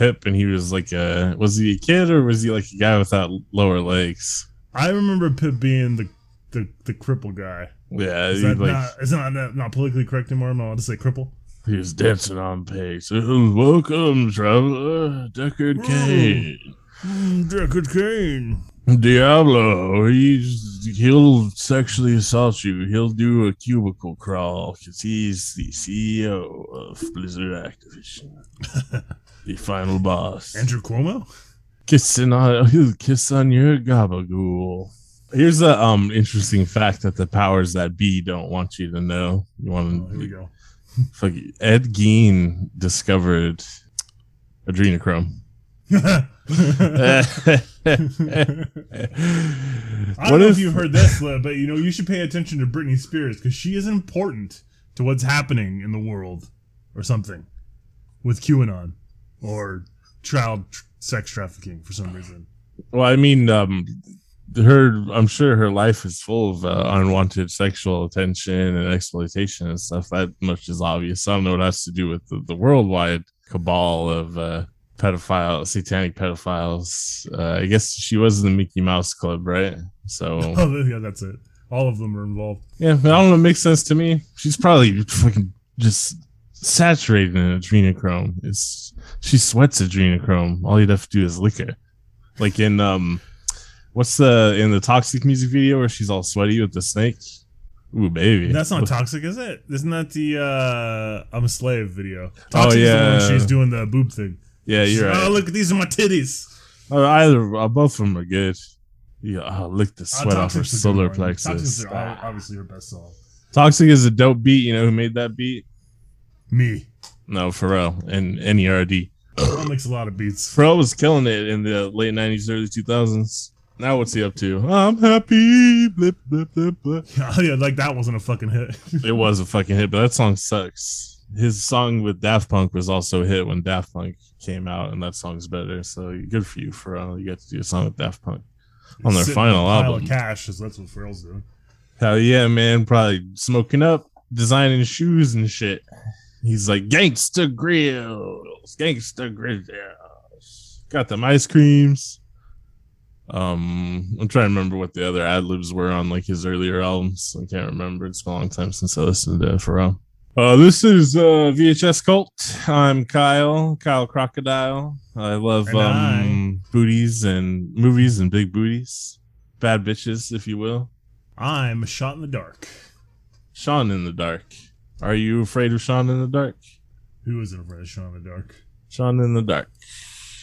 Pip, and he was like a was he a kid or was he like a guy without lower legs? I remember Pip being the the, the cripple guy. Yeah, Is that like not is that not, not politically correct anymore? I'm allowed to say cripple. he was dancing on pace. Welcome, traveler, Deckard Cain. Mm, Deckard Cain. Diablo, he's he'll sexually assault you. He'll do a cubicle crawl because he's the CEO of Blizzard Activision, the final boss. Andrew Cuomo. Kissing on he'll kiss on your gabagool. Here's a um interesting fact that the powers that be don't want you to know. You Oh, want here we go. Ed Gein discovered adrenochrome. I don't what know if you've heard this, but you know you should pay attention to Britney Spears because she is important to what's happening in the world, or something, with QAnon or child tr- sex trafficking for some reason. Well, I mean, um, her. I'm sure her life is full of uh, unwanted sexual attention and exploitation and stuff. That much is obvious. I don't know what has to do with the, the worldwide cabal of uh, pedophile, satanic pedophiles. Uh, I guess she was in the Mickey Mouse Club, right? So Oh, yeah, that's it. All of them are involved. yeah, I don't know. It makes sense to me. She's probably fucking just saturated in adrenochrome. It's she sweats adrenochrome. All you'd have to do is lick her. Like in um, what's the in the toxic music video where she's all sweaty with the snake? Ooh, baby. That's not toxic, is it? Isn't that the uh I'm a slave video? Oh, Toxic is the one yeah. she's doing the boob thing. Yeah, you're right. Oh, look, these are my titties. Uh, either uh, both of them are good. Yeah, oh, lick the Uh, sweat off her Toxic's a good solar plexus. Toxic's are ob- obviously her best song. Toxic is a dope beat. You know who made that beat? Me. No, Pharrell and NERD. That makes a lot of beats. Pharrell was killing it in the late '90s, early 2000s. Now what's he up to? I'm happy. Blip, blip, blip, blip. Oh yeah, like that wasn't a fucking hit. It was a fucking hit, but that song sucks. His song with Daft Punk was also a hit when Daft Punk came out, and that song's better. So good for you, Pharrell. You got to do a song with Daft Punk on their Sitting on a final album. cash, 'cause that's what Pharrell's doing. Hell yeah, man! Probably smoking up, designing shoes and shit. He's like gangsta grills, gangsta grills. Got them ice creams. Um, I'm trying to remember what the other ad libs were on like his earlier albums. I can't remember. It's been a long time since I listened to Pharrell. Uh, this is uh, VHS Cult. I'm Kyle, Kyle Crocodile. I love And I- um, booties and movies and big booties, bad bitches, if you will. I'm shot in the dark. Sean in the dark. Are you afraid of Sean in the dark? Who isn't afraid of Sean in the dark? Sean in the dark.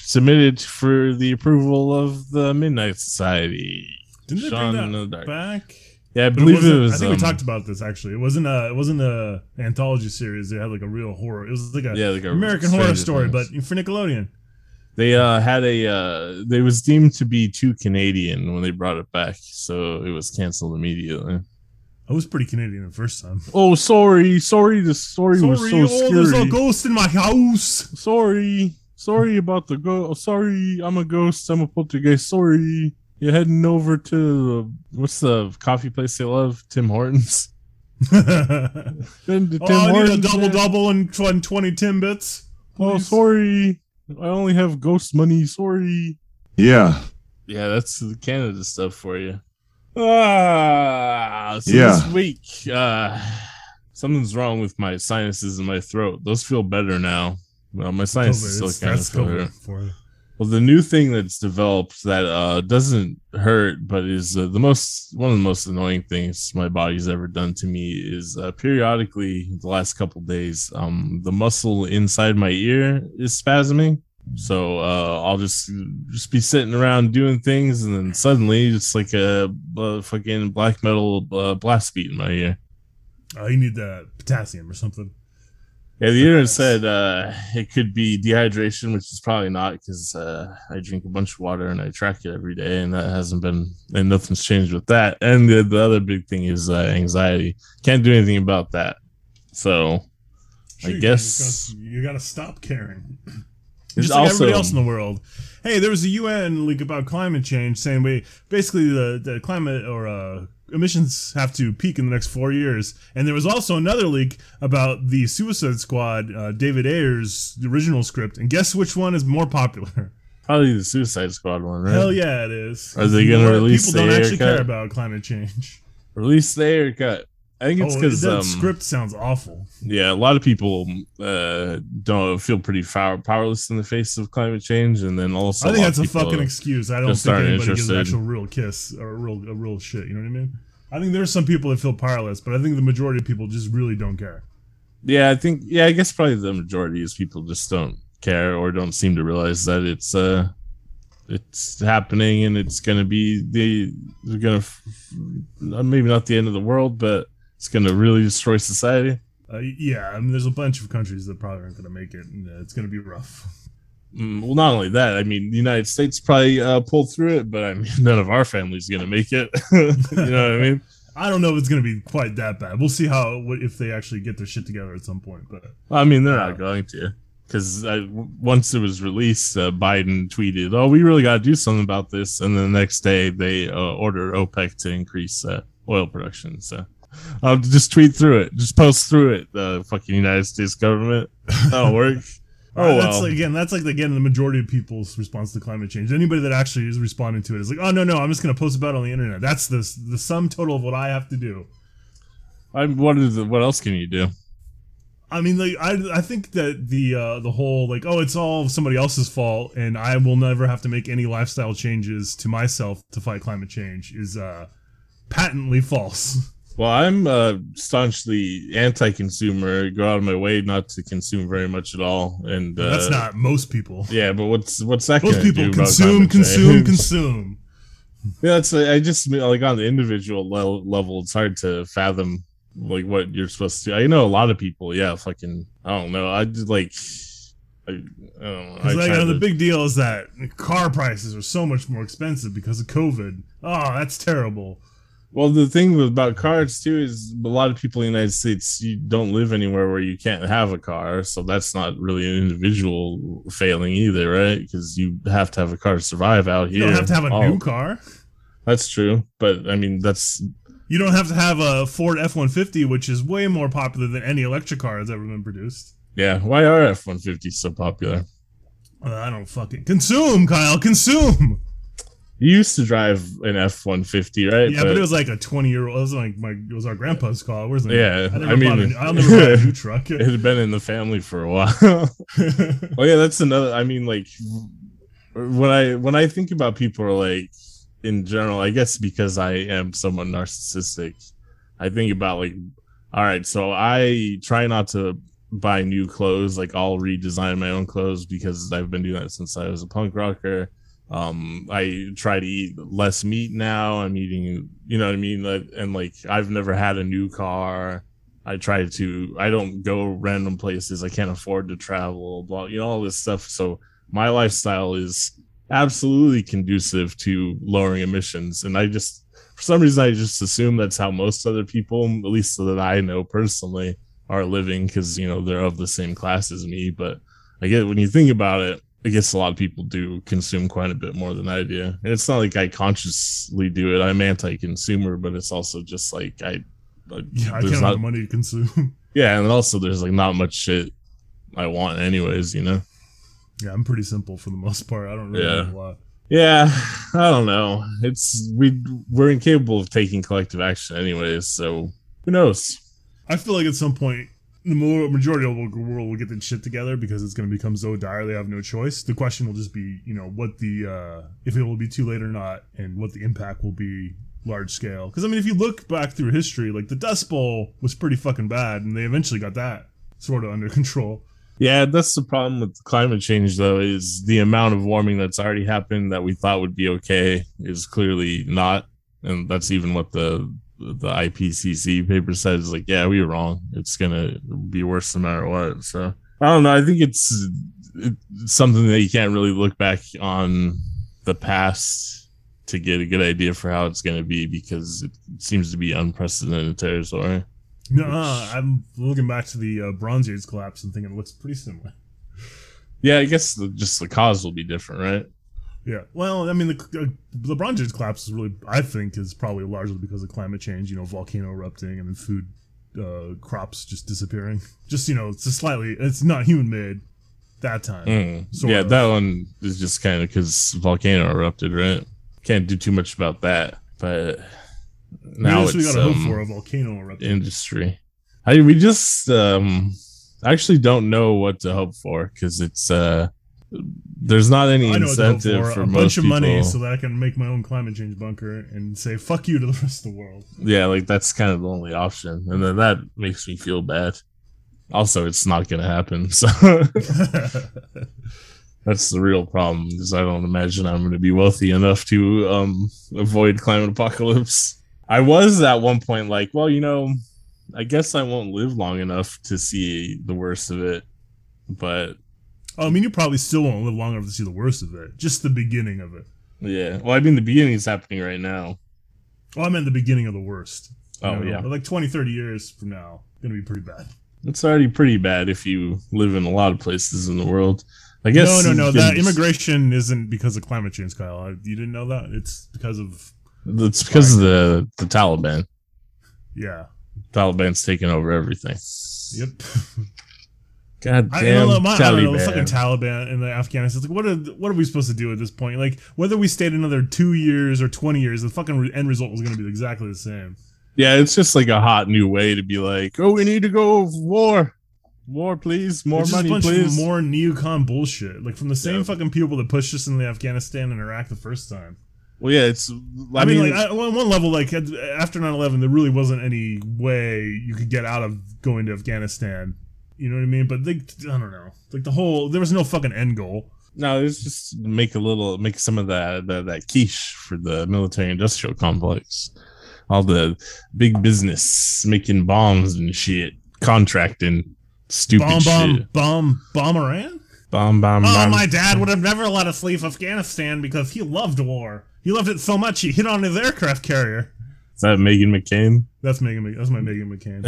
Submitted for the approval of the Midnight Society. Didn't they Sean bring in that the dark. back? Yeah, I believe it, wasn't- was. I think we um, talked about this actually. It wasn't a. It wasn't a anthology series. They had like a real horror. It was like a Yeah, like a American Horror Story, Things. but for Nickelodeon. They uh had a uh they was deemed to be too Canadian when they brought it back, so it was canceled immediately. I was pretty Canadian the first time. Oh, sorry, sorry. The story Sorry, was so oh, there's a ghost in my house. Sorry, sorry about the ghost. Sorry, I'm a ghost. I'm a poltergeist. Sorry. You're heading over to what's the coffee place they love? Tim Hortons. oh, Been to Tim I need a double double and tw- twenty timbits. Oh, sorry. I only have ghost money. Sorry. Yeah. Yeah, that's the Canada stuff for you. Ah, so Yeah. this week, uh, something's wrong with my sinuses and my throat. Those feel better now. Well, my sinuses still kind of that's feel COVID hurt. for you. Well, the new thing that's developed that uh, doesn't hurt, but is uh, the most one of the most annoying things my body's ever done to me is uh, periodically the last couple days, um, the muscle inside my ear is spasming. So uh, I'll just just be sitting around doing things, and then suddenly it's like a, a fucking black metal uh, blast beat in my ear. Oh, you need that potassium or something. Yeah, the internet said uh, it could be dehydration, which is probably not because uh, I drink a bunch of water and I track it every day, and that hasn't been and nothing's changed with that. And the, the other big thing is uh, anxiety. Can't do anything about that. So I you guess gotta, you gotta stop caring. Just like also- everybody else in the world. hey, there was a UN leak about climate change saying we basically the, the climate or uh, emissions have to peak in the next four years. And there was also another leak about the Suicide Squad, uh, David Ayer's original script. And guess which one is more popular? Probably the Suicide Squad one, right? Hell yeah, it is. Are they gonna More release People the don't actually haircut? care about climate change. Release the haircut. I think it's oh, because that um, script sounds awful. yeah, a lot of people uh, don't feel pretty power- powerless in the face of climate change, and then also I think that's a fucking excuse. I don't think anybody gives an actual real kiss or a real a real shit. You know what I mean? I think there's some people that feel powerless, but I think the majority of people just really don't care. Yeah, I think yeah, I guess probably the majority is people just don't care or don't seem to realize that it's uh it's happening and it's gonna be the they're gonna maybe not the end of the world, but it's gonna really destroy society. Uh, yeah, I mean, there's a bunch of countries that probably aren't going to make it, and uh, it's going to be rough. Mm, Well, not only that, I mean, the United States probably uh, pulled through it, but I mean, none of our family's gonna make it. you know what I mean? I don't know if it's going to be quite that bad. We'll see how if they actually get their shit together at some point. But I mean, they're Yeah. not going to. Because once it was released, uh, Biden tweeted, "Oh, we really got to do something about this," and then the next day they uh, order OPEC to increase uh, oil production. So I'll just tweet through it, just post through it. The fucking United States government, that'll work. Oh that's well. like, again, that's like again the majority of people's response to climate change. Anybody that actually is responding to it is like, oh no, no, I'm just going to post about it on the internet. That's the the sum total of what I have to do. I what is what else can you do? I mean, like I, I think that the uh, the whole like oh it's all somebody else's fault and I will never have to make any lifestyle changes to myself to fight climate change is uh, patently false. Well, I'm uh, staunchly anti-consumer. Go out of my way not to consume very much at all, and uh, That's not most people. Yeah, but what's what's that? Most people consume, consume, consume. Yeah, that's I just mean, like on the individual level, level, it's hard to fathom like what you're supposed to. do. I know a lot of people. Yeah, fucking. I don't know. I just like. I, I don't know. I like try uh, the big deal is that car prices are so much more expensive because of COVID. Oh, that's terrible. Well, the thing with- about cars too is a lot of people in the United States you don't live anywhere where you can't have a car, so that's not really an individual failing either, right? Because you have to have a car to survive out here. You don't have to have a Oh, new car. That's true, but I mean that's You don't have to have a Ford F one fifty, which is way more popular than any electric car that's ever been produced. yeah. Why are F one fifties so popular? Uh, I don't fucking consume, Kyle. Consume. You used to drive an F one fifty, right? Yeah, but, it was like a twenty year old. It was like my it was our grandpa's car. Wasn't. It? Yeah, I never I mean- bought a, new- I'll never buy a new truck. it had been in the family for a while. oh yeah, that's another. I mean, like when I when I think about people are like in general, I guess because I am somewhat narcissistic, I think about like, all right, so I try not to buy new clothes. Like I'll redesign my own clothes because I've been doing that since I was a punk rocker. Um, I try to eat less meat now. I'm eating, you know what I mean? And like, I've never had a new car. I try to, I don't go random places. I can't afford to travel, blah, you know, all this stuff. So my lifestyle is absolutely conducive to lowering emissions. And I just, for some reason, I just assume that's how most other people, at least that I know personally, are living because, you know, they're of the same class as me. But I get when you think about it, I guess a lot of people do consume quite a bit more than I do. And it's not like I consciously do it. I'm anti-consumer, but it's also just like I. like, yeah, I can't not- have money to consume. yeah, and also there's like not much shit I want, anyways. You know. yeah, I'm pretty simple for the most part. I don't really Yeah. have a lot. Yeah, I don't know. It's we we're incapable of taking collective action, anyways. So who knows? I feel like at some point the majority of the world will get their shit together because it's going to become so dire they have no choice. The question will just be, you know, what the uh, if it will be too late or not, and what the impact will be large scale. Because I mean, if you look back through history, like the Dust Bowl was pretty fucking bad, and they eventually got that sort of under control. Yeah, that's the problem with climate change, though, is the amount of warming that's already happened that we thought would be okay is clearly not, and that's even what the the IPCC paper says. Like, yeah, we were wrong. It's gonna be worse no matter what. So I don't know. I think it's, it's something that you can't really look back on the past to get a good idea for how it's gonna be because it seems to be unprecedented territory. No, I'm looking back to the uh, Bronze Age collapse and thinking it looks pretty similar. Yeah, I guess the, just the cause will be different, right? Yeah. Well, I mean, the uh, LeBron James collapse is really, I think, is probably largely because of climate change. You know, volcano erupting and then food uh, crops just disappearing. Just you know, it's a slightly, it's not human made. That time, Mm. Yeah, of. that one is just kind of because volcano erupted, right? Can't do too much about that, but now we gotta um, hope for a volcano erupting. industry. I we just um actually don't know what to hope for because it's uh there's not any I know what to hope incentive for for, a most bunch of people. money so that I can make my own climate change bunker and say fuck you to the rest of the world. yeah, like that's kind of the only option, and then that makes me feel bad. Also, it's not gonna happen, so that's the real problem. Is I don't imagine I'm gonna be wealthy enough to um avoid climate apocalypse. I was at one point like, well, you know, I guess I won't live long enough to see the worst of it, but Oh, I mean, you probably still won't live long enough to see the worst of it. Just the beginning of it. Yeah. Well, I mean, the beginning is happening right now. Oh, I meant the beginning of the worst. Oh, know, yeah. Like 20, 30 years from now, gonna be pretty bad. It's already pretty bad if you live in a lot of places in the world. I guess. no, no, no. That immigration isn't because of climate change, Kyle. I- You didn't know that? It's because of It's because of the the Taliban. yeah. Taliban's taking over everything. Yep. God I damn don't know. My, I don't know. The fucking Taliban in the Afghanistan. It's like, what are what are we supposed to do at this point? Like, whether we stayed another two years or twenty years, the fucking re- end result was going to be exactly the same. yeah, it's just like a hot new way to be like, oh, we need to go war, war, please, more It's just money, a bunch please. of more neocon bullshit, like from the same Yeah. fucking people that pushed us into Afghanistan and Iraq the first time. Well, yeah, it's. I, I, mean, mean, like, I- on one level, like after 9-11, there really wasn't any way you could get out of going to Afghanistan. You know what I mean? But they, I don't know. Like the whole, there was no fucking end goal. no, it's just make a little, make some of that that, that quiche for the military-industrial complex. All the big business making bombs and shit, contracting, stupid Bomb, bomb, shit. bomb, bomb Iran. Bomb, bomb, Oh, bomb. my dad would have never let us leave Afghanistan because he loved war. He loved it so much he hit on his aircraft carrier. Is that Meghan McCain? That's Meghan. That's my Meghan McCain.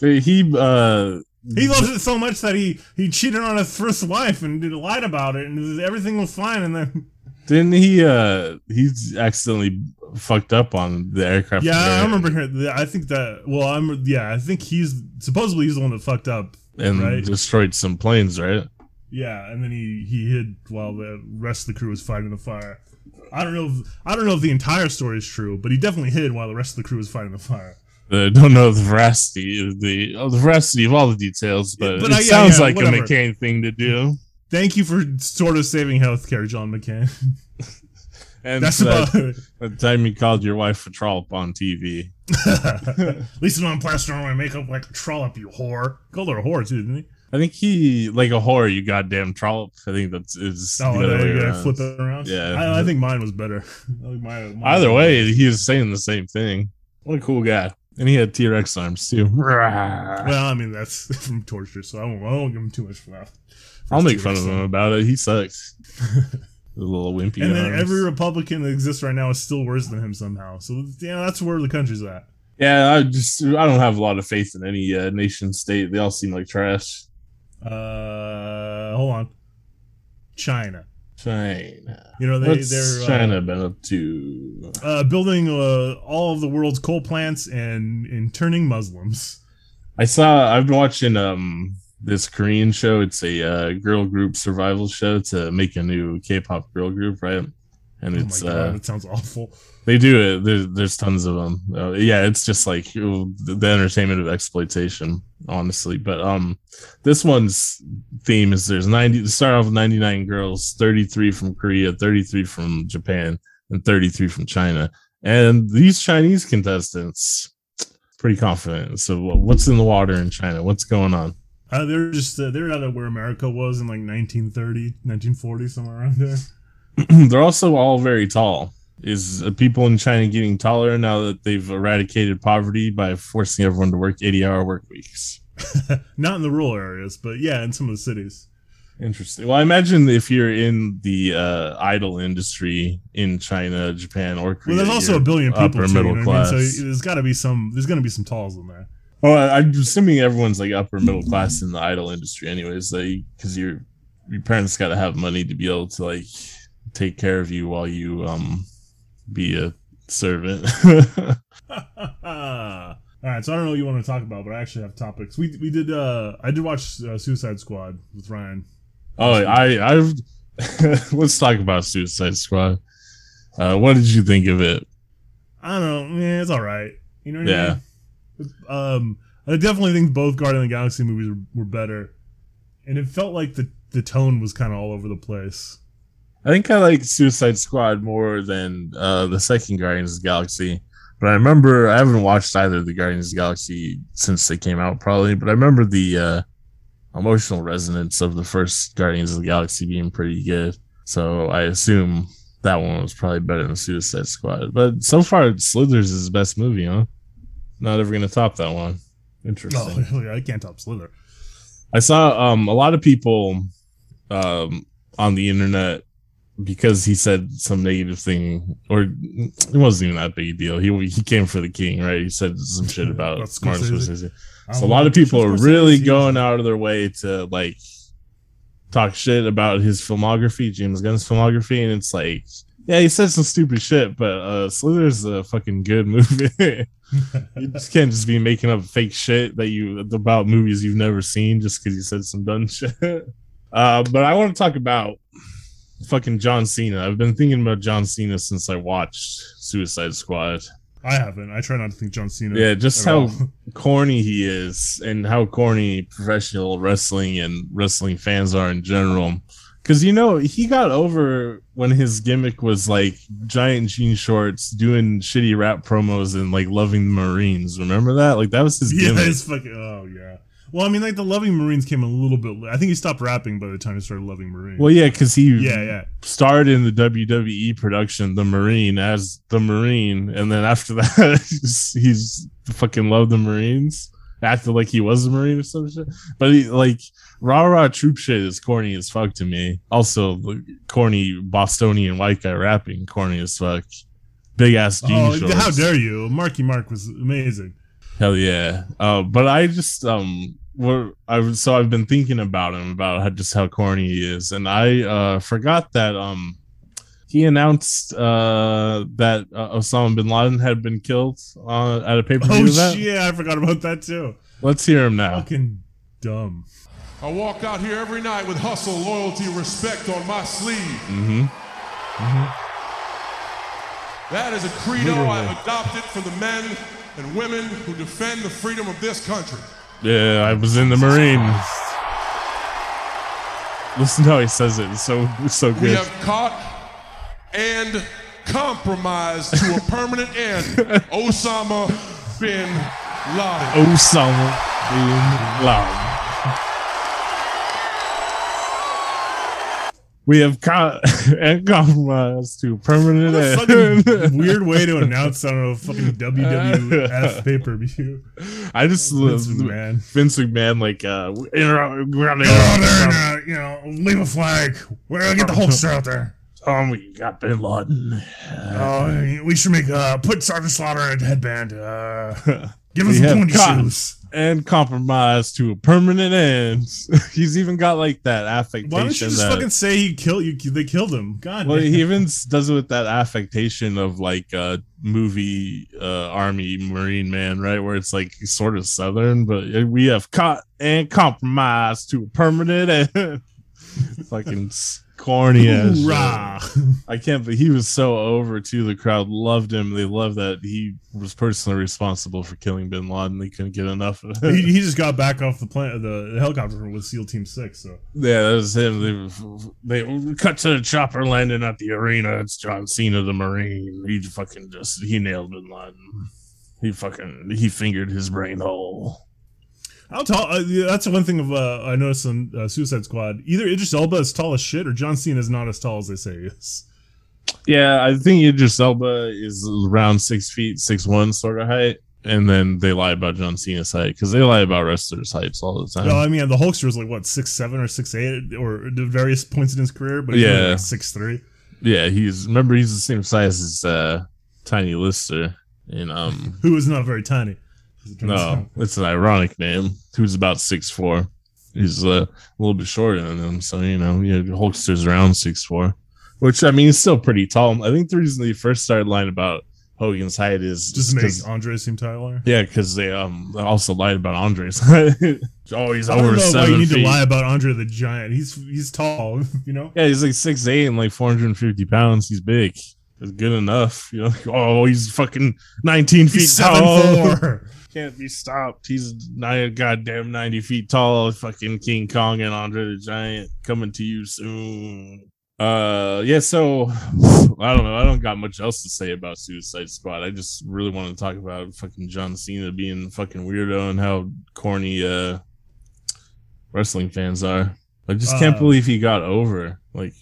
he uh He loved it so much that he he cheated on his first wife and did- lied about it, and everything was fine. And then didn't he uh he's accidentally fucked up on the aircraft yeah, I remember hearing that. I think that. Well, I'm yeah. I think he's supposedly he's the one that fucked up. and right. destroyed some planes right Yeah, and then he he hid while the rest of the crew was fighting the fire. I don't know. If, I don't know if the entire story is true, but he definitely hid while the rest of the crew was fighting the fire. I don't know the veracity of the of the veracity of all the details, but, But, it uh, yeah, sounds yeah, like whatever. a McCain thing to do. Thank you for sort of saving healthcare, John McCain. And That's that, about. the time you called your wife a trollop on TV. At least I'm not plastering my makeup like a trollop, you whore. Called her a whore too, didn't he? I think he like a whore, you goddamn trollop. I think that's is Oh, the other yeah, way around. flip it around. Yeah. I, I think mine was better. I think my- mine Either was way, he was saying the same thing. What a cool guy. And he had T Rex arms too. Well, I mean that's from torture, so I won't, I won't give him too much for that. I'll make T-Rex fun of him about it. He sucks. a little wimpy And then arms. every Republican that exists right now is still worse than him somehow. So yeah, that's where the country's at. yeah, I just I don't have a lot of faith in any uh, nation state. They all seem like trash. Uh, hold on. China. China. You know they What's they're uh, China been up to? uh, building uh, all of the world's coal plants and and turning Muslims. I saw. I've been watching um this Korean show. It's a uh, girl group survival show to make a new K-pop girl group, right? And Oh my it's god, uh, that sounds awful. They do it. There's, there's tons of them. Uh, yeah, it's just like the the entertainment of exploitation, honestly. But um, this one's theme is there's 90. To start off with 99 girls, 33 from Korea, 33 from Japan, and 33 from China. And these Chinese contestants, pretty confident. So what's in the water in China? What's going on? Uh, they're just uh, they're out of where America was in like 1930, 1940, somewhere around there. They're also all very tall. Is uh, people in China getting taller now that they've eradicated poverty by forcing everyone to work 80 hour work weeks? Not in the rural areas, but yeah, in some of the cities. Interesting. Well, I imagine if you're in the uh, idol industry in China, Japan, or Korea, Well, there's also a billion people. upper too, middle you know what I mean? class. So there's got to be some. There's going to be some talls in there. Well, I'm assuming everyone's like upper middle class in the idol industry, anyways. Like, because you're your parents got to have money to be able to like take care of you while you um be a servant. All right, so I don't know what you want to talk about, but I actually have topics. We we did. uh I did watch uh, Suicide Squad with Ryan. oh, I I've let's talk about Suicide Squad. Uh, what did you think of it? I don't know. Yeah, it's all right. You know what Yeah. I mean? Um, I definitely think both Guardian of the Galaxy movies were, were better, and it felt like the the tone was kind of all over the place. I think I like Suicide Squad more than uh, the second Guardians of the Galaxy. But I remember I haven't watched either of the Guardians of the Galaxy since they came out, probably. But I remember the uh, emotional resonance of the first Guardians of the Galaxy being pretty good. So I assume that one was probably better than Suicide Squad. But so far, Slithers is the best movie, huh? Not ever gonna top that one. Interesting. Oh, I can't top Slither. I saw um a lot of people um on the internet because he said some negative thing or it wasn't even that big a deal. He he came for the king, right? He said some shit about Martin? Scorsese. So a lot of people are really going out of their way to like talk shit about his filmography, James Gunn's filmography, and it's like, yeah, he said some stupid shit, but uh Slither's a fucking good movie. you just can't just be making up fake shit that you about movies you've never seen just because you said some dumb shit. Uh, but I want to talk about fucking John Cena. I've been thinking about John Cena since I watched Suicide Squad. I haven't. I try not to think John Cena. Yeah, just how all. corny he is and how corny professional wrestling and wrestling fans are in general. Because you know he got over when his gimmick was like giant jean shorts, doing shitty rap promos, and like loving the Marines. Remember that? Like that was his yeah, gimmick. it's fucking. Oh yeah. Well, I mean, like the Loving Marines came a little bit. la- I think he stopped rapping by the time he started Loving Marines. Well, yeah, because he yeah, yeah. starred in the WWE production, The Marine, as the Marine, and then after that, he's, he's fucking loved the Marines, acted like he was a Marine or some shit. But he, like rah rah troop shit is corny as fuck to me. Also, the corny Bostonian white guy rapping, corny as fuck. Big ass jean Oh, shorts. how dare you? Marky Mark was amazing. Hell yeah. Uh, but I just um what I so I've been thinking about him about how just how corny he is, and I uh forgot that um he announced uh that uh, Osama bin Laden had been killed uh, at a pay per view Oh event. shit! I forgot about that too. Let's hear him now. Fucking dumb. I walk out here every night with hustle, loyalty, respect on my sleeve. Mm-hmm. That is a credo Literally. I've adopted for the men and women who defend the freedom of this country. Yeah, I was in the Marine. Listen to how he says it. It's so it's so good. We have caught and compromised to a permanent end Osama bin Laden. Osama bin Laden. We have compromised to permanent What a end. weird way to announce on a fucking WWF pay per view. I just Vince love McMahon. Vince McMahon, like, uh, we're on Go out there and, uh, you know, leave a flag. We're gonna get the Hulkster out there. Oh, we got Bin Laden. Oh, we should make uh put Sergeant Slaughter in a headband. Uh, give us some pointy shoes. And compromise to a permanent end. He's even got like that affectation. Why don't you just that, fucking say he killed you? They killed him. God. Well, damn. he even does it with that affectation of like a movie uh, army marine man, right? Where it's like sort of southern, but we have caught and compromised to a permanent end. Fucking corny shit. I can't. But he was so over too. The crowd loved him. They loved that he was personally responsible for killing Bin Laden. They couldn't get enough of it. he, he just got back off the plane, the helicopter with SEAL Team Six. So Yeah, that was him. They, they cut to the chopper landing at the arena. It's John Cena, the Marine. He fucking just he nailed Bin Laden. He fucking he fingered his brain hole. How tall? Uh, yeah, that's the one thing of uh, I noticed on uh, Suicide Squad. Either Idris Elba is tall as shit, or John Cena is not as tall as they say he is. Yeah, I think Idris Elba is around six feet, six one sort of height, and then they lie about John Cena's height because they lie about wrestlers' heights all the time. No, I mean the Hulkster is like what six seven or six eight or the various points in his career, but Yeah. like six three. yeah, he's remember he's the same size as uh, Tiny Lister, and um, Who is not very tiny. It No, it's an ironic name. Who's about six four, he's uh, a little bit shorter than him. So you know, yeah, Hulkster's around six four, which I mean, he's still pretty tall. I think the reason they first started lying about Hogan's height is Just make Andre seem taller. yeah, because they um also lied about Andre's height. oh, he's I don't over seven you need feet. to lie about Andre the Giant. He's he's tall, you know. Yeah, he's like six eight and like four hundred and fifty pounds. He's big. It's good enough. You know, oh, he's fucking nineteen feet He's tall. Can't be stopped. He's nine goddamn ninety feet tall. Fucking King Kong and Andre the Giant coming to you soon. Uh, yeah. So I don't know. I don't got much else to say about Suicide Squad. I just really want to talk about fucking John Cena being fucking weirdo and how corny uh wrestling fans are. I just can't Uh, believe he got over. Like,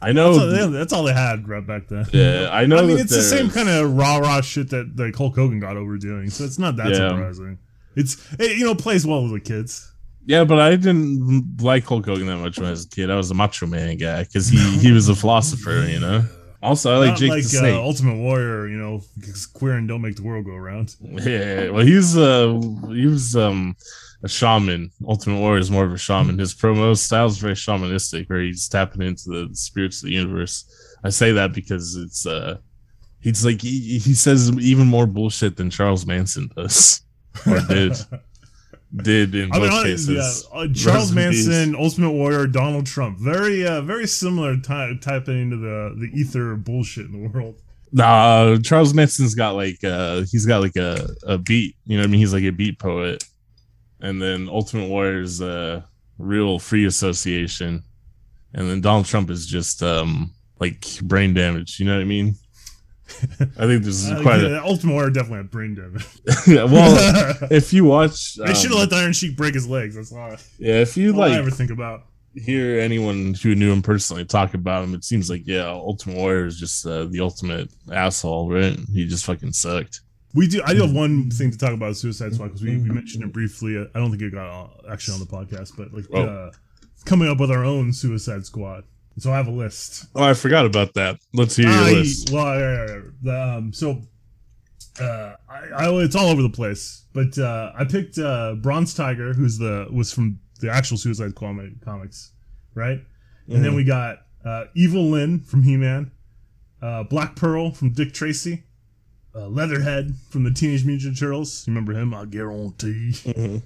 I know. That's all, they- that's all they had right back then. yeah, I know. I mean, it's the same kind of rah rah shit that like Hulk Hogan got over doing, so it's not that Yeah. surprising. It's it, you know plays well with the kids. Yeah, but I didn't like Hulk Hogan that much when I was a kid. I was a Macho Man guy because he he was a philosopher, you know. Also, I like Not Jake like the Snake. Uh, Ultimate Warrior, you know, queer and don't make the world go around. yeah, well, he's uh he was um a shaman. Ultimate Warrior is more of a shaman. His promo style is very shamanistic, where he's tapping into the spirits of the universe. I say that because it's uh he's like he, he says even more bullshit than Charles Manson does or did did in I both mean, cases. yeah, uh, Charles. Manson, Ultimate Warrior, Donald Trump, very uh, very similar type typing into the the ether bullshit in the world. Nah, Charles Manson's got like uh he's got like a, a beat, you know what I mean? He's like a beat poet. And then Ultimate Warrior's a real free association. And then Donald Trump is just um like brain damage, you know what I mean? I think this is Uh, quite yeah, Ultimate Warrior definitely had brain damage. a well if you watch they should have um, let the Iron Sheik break his legs. That's all, yeah, if you all I like ever think about. hear anyone who knew him personally talk about him, it seems like yeah, Ultimate Warrior is just uh, the ultimate asshole, right? He just fucking sucked. We do. I do have one thing to talk about Suicide Squad because we, we mentioned it briefly. I don't think it got actually on the podcast, but like Oh. uh, coming up with our own Suicide Squad. So I have a list. Oh, I forgot about that. Let's hear your I- list. Well, um, so uh, I, I, it's all over the place, but uh, I picked uh, Bronze Tiger, who's the was from the actual Suicide Comic, comics, right? And then we got uh, Evil-Lyn from He Man, uh, Black Pearl from Dick Tracy, uh, Leatherhead from the Teenage Mutant Turtles. You remember him? I guarantee. Mhm.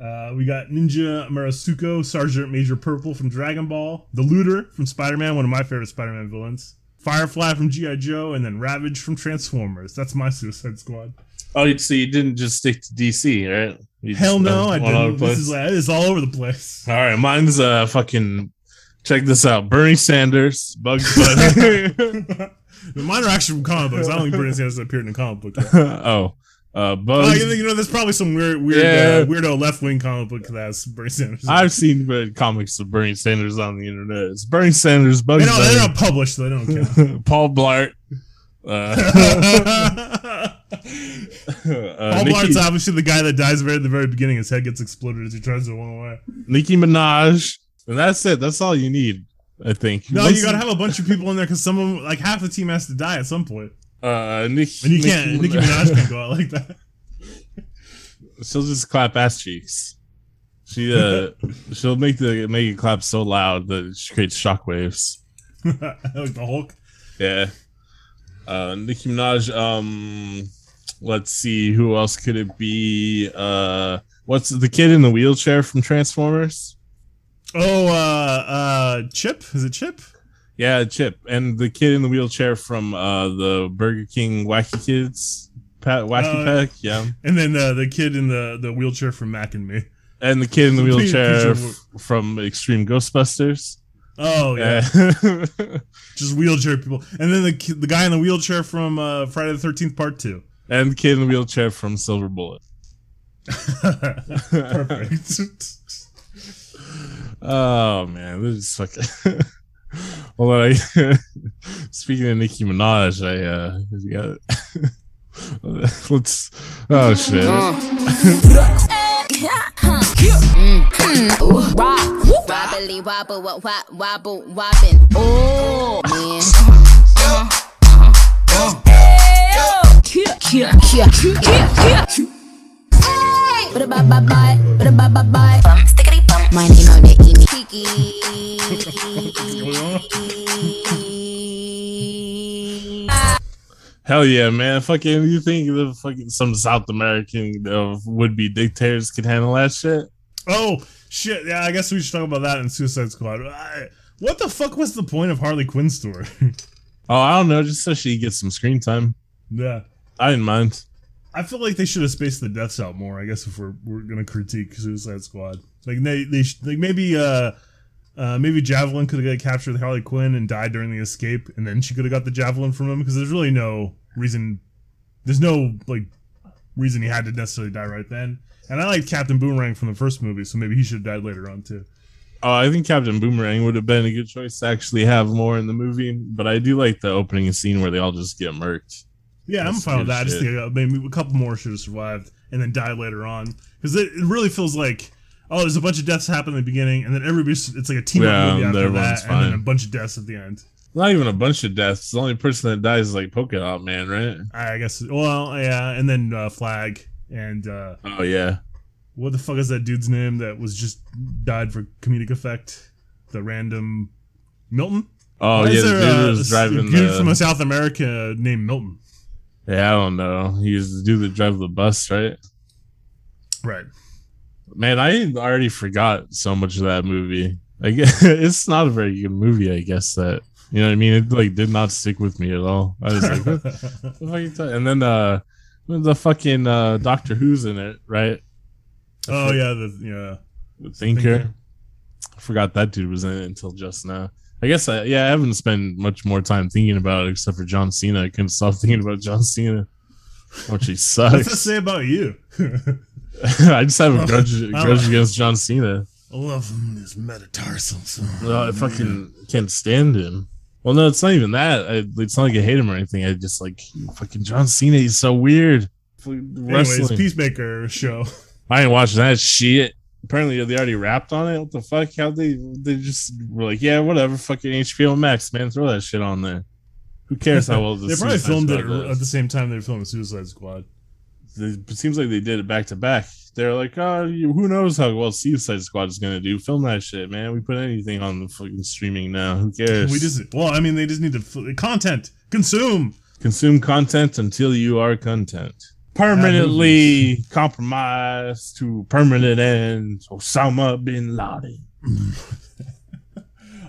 Uh, we got Ninja Murasaki, Sergeant Major Purple from Dragon Ball, the Looter from Spider Man, one of my favorite Spider Man villains, Firefly from G.I. Joe, and then Ravage from Transformers. That's my Suicide Squad. Oh, so you didn't just stick to DC, right? You Hell no, I went all over didn't. This is, like, it's all over the place. all right, mine's uh fucking. Check this out: Bernie Sanders, Bugs Bunny. Mine are actually from comic books. I don't think Bernie Sanders appeared in a comic book. Oh, uh, Oh, Bugs. you, know, you know, there's probably some weird, weird, Yeah. uh, weirdo left wing comic book that has Bernie Sanders. I've seen uh, comics of Bernie Sanders on the internet. It's Bernie Sanders, Bugs they don't, they're Bunny, not published. They don't count. Paul Blart. Uh, Paul uh, Blart's obviously the guy that dies right at the very beginning. His head gets exploded as he tries to run away. Nicki Minaj, and that's it. That's all you need, I think. No, Once- you gotta have a bunch of people in there because some of them, like half the team has to die at some point, uh, Nicki, and you can't. Nicki Minaj can't go out like that. she'll just clap ass cheeks. She uh she'll make the make it clap so loud that she creates shockwaves. like the Hulk. Yeah. Uh Nicki Minaj, um let's see, who else could it be? Uh what's the kid in the wheelchair from Transformers? Oh, uh, uh, Chip. Is it Chip? Yeah, Chip. And the kid in the wheelchair from uh the Burger King Wacky Kids. Pat Wacky Uh, Pack, yeah. And then uh, the kid in the the wheelchair from Mac and Me. And the kid in the wheelchair f- from Extreme Ghostbusters. Oh yeah, Yeah. just wheelchair people. And then the the guy in the wheelchair from uh, Friday the Thirteenth Part Two. and the kid in the wheelchair from Silver Bullet. Perfect. Oh man, this is fucking. Well, I speaking of Nicki Minaj, I uh, got let's. Oh shit! Wobbly wobble, wobble, wobble, wobbin. Oh man. But a bye bye bye, but a bye bye bye. Bum, stickety bum, My name on the email. Kiki. Hell yeah, man! Fucking, you think the fucking some South American uh, would be dictators could handle that shit? Oh shit! Yeah, I guess we should talk about that in Suicide Squad. I, what the fuck was the point of Harley Quinn's story? Oh, I don't know, just so she gets some screen time. yeah, I didn't mind. I feel like they should have spaced the deaths out more. I guess if we're we're gonna critique Suicide Squad, like they they sh- like maybe uh. Uh, maybe Javelin could have captured Harley Quinn and died during the escape, and then she could have got the Javelin from him because there's really no reason. There's no like reason he had to necessarily die right then. And I liked Captain Boomerang from the first movie, so maybe he should have died later on too. Oh, I think Captain Boomerang would have been a good choice to actually have more in the movie, but I do like the opening scene where they all just get murked. Yeah, I'm fine with that. I just think uh, maybe a couple more should have survived and then died later on because it, it really feels like oh, there's a bunch of deaths happen in the beginning, and then everybody's it's like a team Yeah, up movie after that, and then a bunch of deaths at the end. Not even a bunch of deaths. The only person that dies is like Polka Dot Man, right? I guess. Well, yeah, and then uh, Flag and uh, Oh yeah. what the fuck is that dude's name that was just died for comedic effect? The random Milton. Oh Why yeah, the dude uh, was driving dude from the. South America named Milton. Yeah, I don't know. He was the dude that drive the bus, right? Right. Man, I already forgot so much of that movie. Like, it's not a very good movie. I guess that you know what I mean. It like did not stick with me at all. I was like, what the fuck you? And then uh, the fucking uh Doctor Who's in it, right? oh yeah, the yeah. The Thinker. Thinker. I forgot that dude was in it until just now. I guess I, yeah, I haven't spent much more time thinking about it except for John Cena. I couldn't stop thinking about John Cena. How much he What's that say about you? I just have a oh, grudge, don't oh. grudge against John Cena. I love him, his metatarsals. No, I oh, fucking can't stand him. Well, no, it's not even that. I, it's not like I hate him or anything. I just like fucking John Cena. He's so weird. Anyways, Wrestling. Peacemaker show. I ain't watching that shit. Apparently, they already wrapped on it. What the fuck? How they they just were like, yeah, whatever. Fucking HBO Max, man, throw that shit on there. Who cares how well the they probably Suicide filmed it at the same time they were filming Suicide Squad. It seems like they did it back to back. They're like, oh, who knows how well Suicide Squad is gonna do? Film that shit, man. We put anything on the fucking streaming now. Who cares? We just well, I mean, they just need to content consume. consume content until you are content. Permanently compromised to permanent end. Osama bin Laden.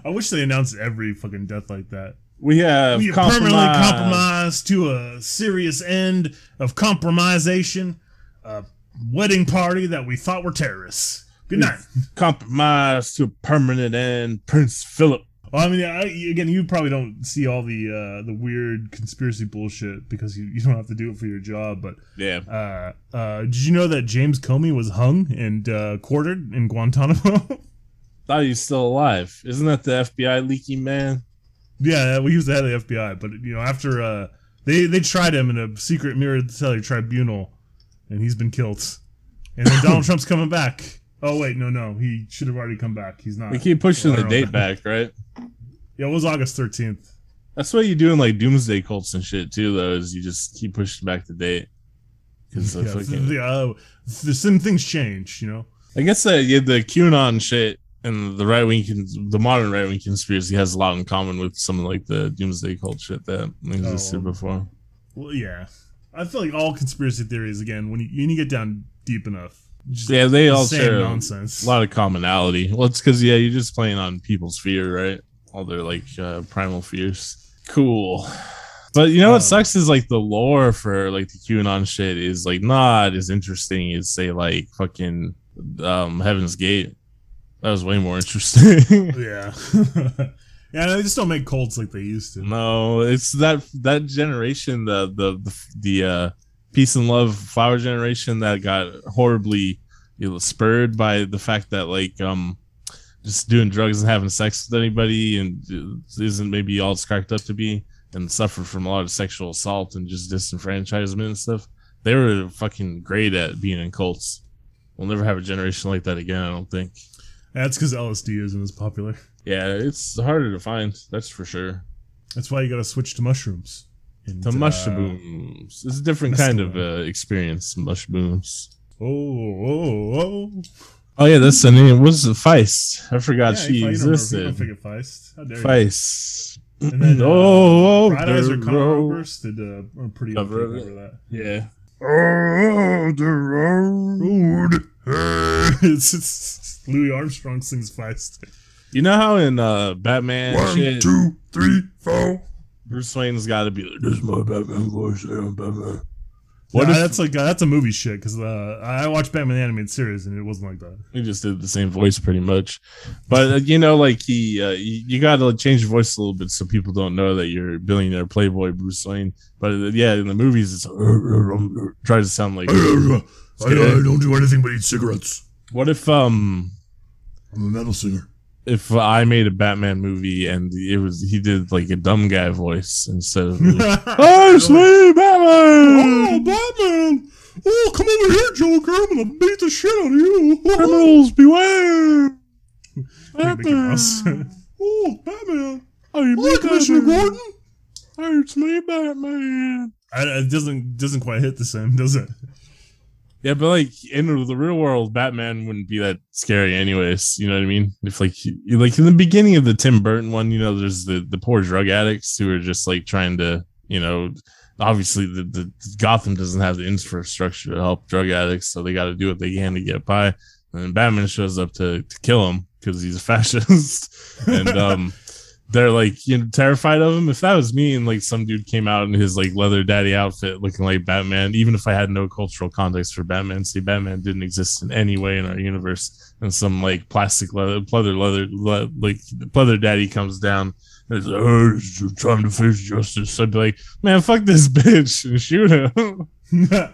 I wish they announced every fucking death like that. We have We permanently compromised. compromised to a serious end of compromisation. A wedding party that we thought were terrorists. Good night. compromised to a permanent end. Prince Philip. Well, I mean, I, again, you probably don't see all the uh, the weird conspiracy bullshit because you, you don't have to do it for your job. But Yeah. uh, uh, did you know that James Comey was hung and uh, quartered in Guantanamo? Thought he was still alive. Isn't that the FBI leaky man? yeah, well, he was the head of the FBI. But you know, after uh, they they tried him in a secret mirror military tribunal, and he's been killed. And then Donald Trump's coming back. Oh wait, no, no, he should have already come back. He's not. We keep pushing the date back, right? Yeah, it was August thirteenth. That's what you do in like doomsday cults and shit too, though, is you just keep pushing back the date. Because Yeah, fucking the, uh, the some things change, you know. I guess that yeah, the QAnon shit and the right wing, the modern right wing conspiracy has a lot in common with some of like the doomsday cult shit that existed Oh. before. Well, yeah. I feel like all conspiracy theories, again, when you, when you get down deep enough, Yeah, they all same share nonsense. a lot of commonality. Well, it's because yeah, you're just playing on people's fear, right? All their like uh, primal fears. Cool. But you know what Um, sucks is like the lore for like the QAnon shit is like not as interesting as say like fucking um Heaven's Gate. That was way more interesting. yeah. yeah, they just don't make cults like they used to. No, it's that that generation, the the the, the uh, peace and love flower generation that got horribly you know, spurred by the fact that like um just doing drugs and having sex with anybody and isn't maybe all it's cracked up to be and suffer from a lot of sexual assault and just disenfranchisement and stuff. They were fucking great at being in cults. We'll never have a generation like that again, I don't think. That's because LSD isn't as popular. Yeah, it's harder to find, that's for sure. That's why you got to switch to mushrooms. And, The uh, mushrooms. It's a different kind of uh, experience. Mushrooms. oh, oh, oh. Oh yeah, that's the name. What's the Feist? I forgot Yeah, she you don't you don't existed. of Feist. How dare you? Feist. And then, uh, oh, Bright Eyes or the Color road. Burst did uh, a pretty Cover of that. Yeah. Oh, the road. it's, it's Louis Armstrong sings Feist. You know how in uh Batman shit, two, three, four. Bruce Wayne's got to be like, "This is my Batman voice. I'm Batman." What if that's like uh, that's a movie shit because uh, I watched Batman the animated series and it wasn't like that. he just did the same voice pretty much? But uh, you know, like he, uh, you, you got to change your voice a little bit so people don't know that you're billionaire playboy Bruce Wayne. But uh, yeah, in the movies, it's tries to sound like. I, I don't do anything but eat cigarettes. What if um I'm a metal singer. If I made a Batman movie and it was he did like a dumb guy voice instead of I slay Batman. Oh, Batman! Oh, come over here, Joker! I'm gonna beat the shit out of you! Criminals beware! Batman! oh, Batman! Are you Hi, Commissioner Gordon! Hey, it's me, Batman. I, it doesn't doesn't quite hit the same, does it? Yeah, but like in the real world, Batman wouldn't be that scary, anyways. You know what I mean? If like, like in the beginning of the Tim Burton one, you know, there's the the poor drug addicts who are just like trying to, you know, obviously the, the Gotham doesn't have the infrastructure to help drug addicts, so they got to do what they can to get by. And Batman shows up to to kill him because he's a fascist, and um. They're like you know terrified of him. If that was me and like some dude came out in his like leather daddy outfit looking like Batman, even if I had no cultural context for Batman, see Batman didn't exist in any way in our universe, and some like plastic leather, leather, leather, le- like leather daddy comes down. And it's like, oh, it's time to face justice. I'd be like, man, fuck this bitch and shoot him.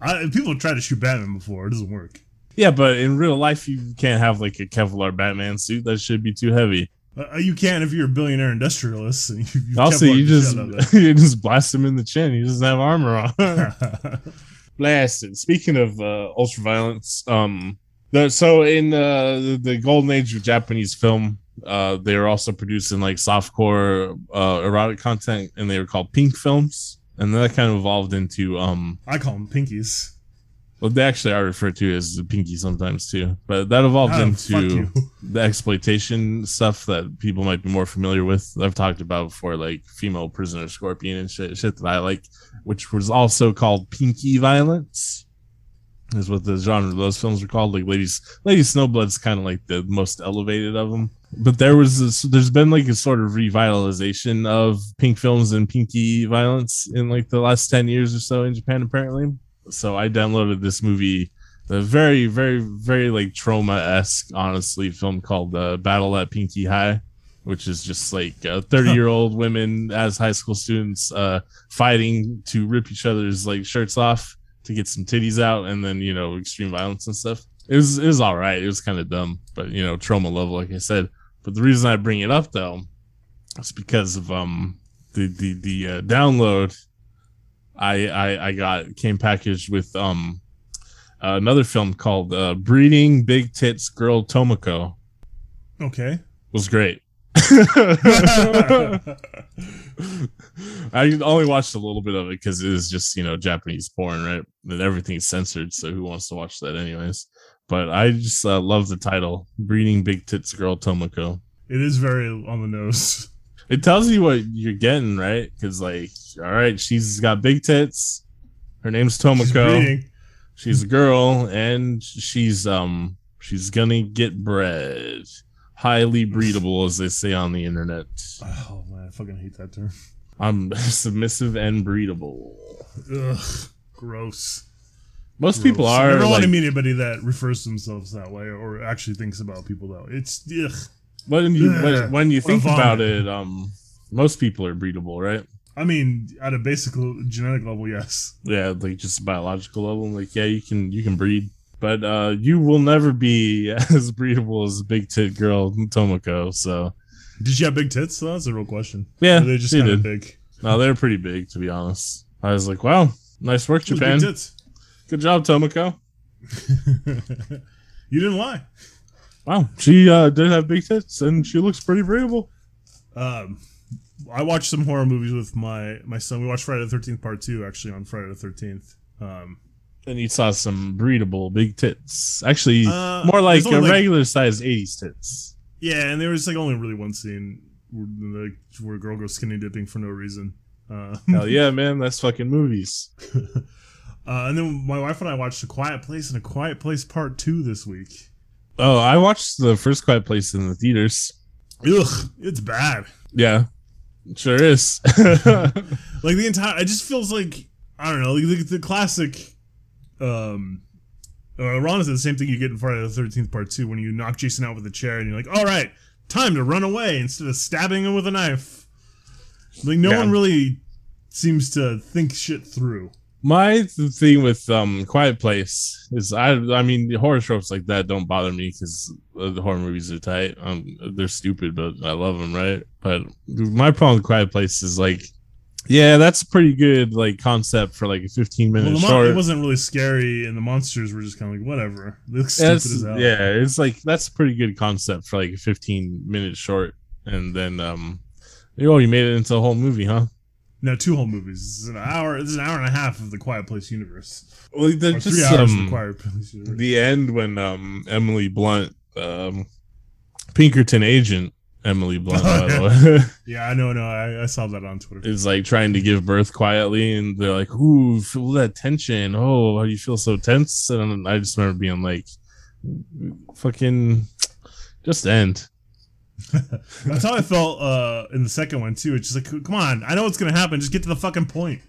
I, people try to shoot Batman before. It doesn't work. yeah, but in real life, you can't have like a Kevlar Batman suit. That should be too heavy. Uh, you can if you're a billionaire industrialist. And you, you Also, you just shit out of you just blast him in the chin. He doesn't have armor on. blasted. Speaking of uh, ultra violence, um, the, so in uh, the, the golden age of Japanese film, uh, they were also producing like softcore uh, erotic content, and they were called pink films. And that kind of evolved into um, I call them pinkies. Well, they actually are referred to as the pinky sometimes too, but that evolved Oh, into the exploitation stuff that people might be more familiar with. I've talked about before, like female prisoner scorpion and shit, shit that I like, which was also called pinky violence. Is what the genre of those films were called. Like ladies, Lady Snowblood's kind of like the most elevated of them. But there was this, there's been like a sort of revitalization of pink films and pinky violence in like the last ten years or so in Japan, apparently. So I downloaded this movie the very, very, very like Troma esque, honestly, film called uh, Battle at Pinky High, which is just like uh, 30 year old women as high school students uh, fighting to rip each other's like shirts off to get some titties out and then, you know, extreme violence and stuff. It was, it was all right. It was kind of dumb, but, you know, Troma level, like I said. But the reason I bring it up though is because of um the, the, the uh, download I, I I got came packaged with um another film called uh, Breeding Big Tits Girl Tomoko Okay. was great. I only watched a little bit of it because it is just you know Japanese porn, right? And everything's censored, so who wants to watch that anyways? But I just uh, love the title, "Breeding Big Tits Girl Tomoko." It is very on the nose. It tells you what you're getting, right? Because like, all right, she's got big tits. Her name's Tomoko. breeding. she's a girl and she's um she's gonna get bred highly breedable as they say on the internet Oh man, I fucking hate that term. i'm submissive and breedable Ugh, gross. most people are I don't want to meet anybody that refers to themselves that way or actually thinks about people that way. It's ugh. When you when, when you think about it um most people are breedable right I mean, at a basic genetic level, yes. yeah like just biological level like yeah you can you can breed but uh you will never be as breedable as a big tit girl tomoko so Did you have big tits? though? That's a real question. yeah they just kind of big. no they're pretty big to be honest i was like wow nice work japan. Good job, Tomoko. you didn't lie. Wow, she uh, did have big tits, and she looks pretty breedable. Um, I watched some horror movies with my my son. We watched Friday the Thirteenth Part Two actually on Friday the Thirteenth. Um, and you saw some breedable big tits. Actually, Uh, more like a like- regular size 80s tits. Yeah, and there was like only really one scene where, like, where a girl goes skinny dipping for no reason. Uh, Hell yeah, man, that's fucking movies. uh, and then my wife and I watched A Quiet Place and A Quiet Place Part Two this week. Oh, I watched the first Quiet Place in the theaters. Ugh, it's bad. Yeah, it sure is. Like the entire, it just feels like I don't know, like the, the classic. Um, uh, Ron is the same thing you get in Friday the Thirteenth Part Two when you knock Jason out with a chair and you're like, "All right, time to run away," instead of stabbing him with a knife. Like no Yeah. one really seems to think shit through. My thing with um Quiet Place is I I mean the horror tropes like that don't bother me because the horror movies are tight. Um, they're stupid, but I love them, right? But my problem with Quiet Place is like, yeah, that's a pretty good like concept for like a 15 minute Well, mon- short. it wasn't really scary, and the monsters were just kind of like whatever. They look stupid as hell. yeah, it's like that's a pretty good concept for like a 15 minute short, and then um, oh, you made it into a whole movie, huh? No, two whole movies. This is an hour. This is an hour and a half of the Quiet Place universe. Well, Or three just hours of the um, Quiet Place universe. the end when um Emily Blunt, um, Pinkerton agent Emily Blunt, by the way, yeah, I know. No, I, I saw that on Twitter. is like trying to give birth quietly, and they're like, "Ooh, feel that tension. Oh, do you feel so tense?" And I just remember being like, "Fucking, just end." That's how I felt uh, in the second one too. It's just like, come on, I know what's gonna happen. Just get to the fucking point.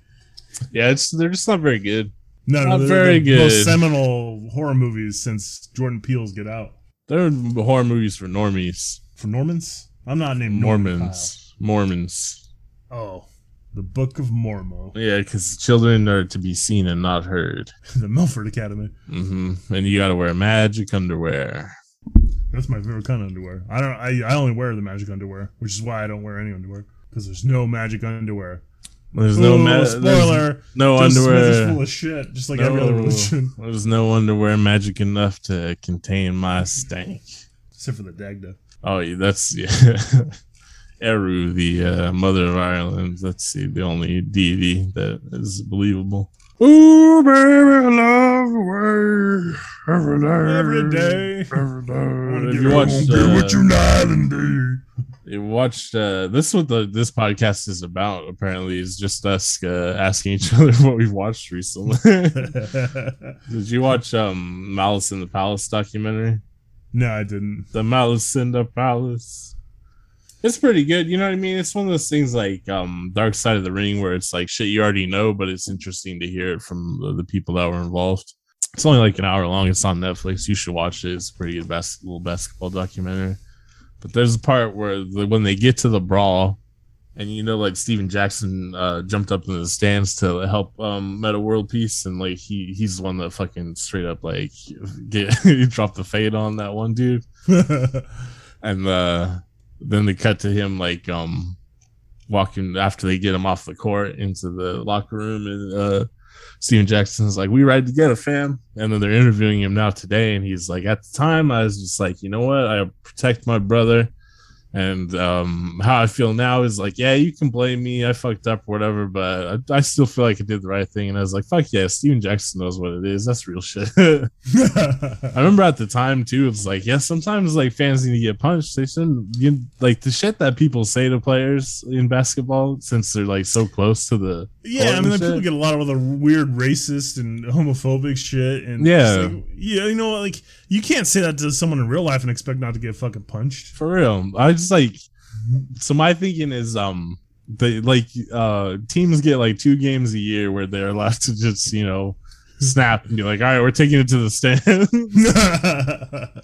Yeah, it's they're just not very good. No, Not they're very the Most good. seminal horror movies since Jordan Peele's Get Out. They're horror movies for normies, For Normans, I'm not named Norman Mormons, Mormons. Oh, the Book of Mormo, Yeah, because children are to be seen and not heard. the Milford Academy. Mm-hmm. And you got to wear magic underwear. That's my favorite kind of underwear. I don't. I, I only wear the magic underwear, which is why I don't wear any underwear because there's no magic underwear. There's no Ooh, ma- there's spoiler. no Joseph Smith is underwear. full of shit, just like every other No, religion, There's no underwear magic enough to contain my stank. except for the Dagda. Oh, yeah, that's yeah. Ériu, the uh, mother of Ireland. That's the, the only deity that is believable. Ooh, baby, I love the way every day, Every day. every Wanna day. If you watched, get uh, what you night and day. you watched uh, this. Is what the this podcast is about? Apparently, is just us uh, asking each other what we've watched recently. Did you watch um Malice in the Palace documentary? no, I didn't. The Malice in the Palace. It's pretty good, you know what I mean? It's one of those things like um Dark Side of the Ring where it's like shit you already know, but it's interesting to hear it from the, the people that were involved. It's only like an hour long. It's on Netflix. You should watch it. It's a pretty good bas- little basketball documentary. But there's a part where the, when they get to the brawl, and you know, like Stephen Jackson uh, jumped up in the stands to help um, Meta World Peace, and like he he's the one that fucking straight up like get he dropped the fade on that one dude, and uh, then they cut to him like um walking after they get him off the court into the locker room, and uh, Stephen Jackson's like, "We ride together, fam," and then they're interviewing him now today, and he's like, "At the time, I was just like, you know what, I protect my brother." And um, how I feel now is like, yeah, you can blame me. I fucked up or whatever, but I, I still feel like I did the right thing. And I was like, fuck yeah, Stephen Jackson knows what it is. That's real shit. I remember at the time too, it's like, yeah, sometimes like fans need to get punched. They shouldn't you, like the shit that people say to players in basketball since they're like so close to the yeah, I mean, people get a lot of other weird racist and homophobic shit, and Yeah. like, yeah, you know, like you can't say that to someone in real life and expect not to get fucking punched. For real. I just like so my thinking is um they like uh teams get like two games a year where they're allowed to just, you know, snap and be like, all right, we're taking it to the stand. Uh,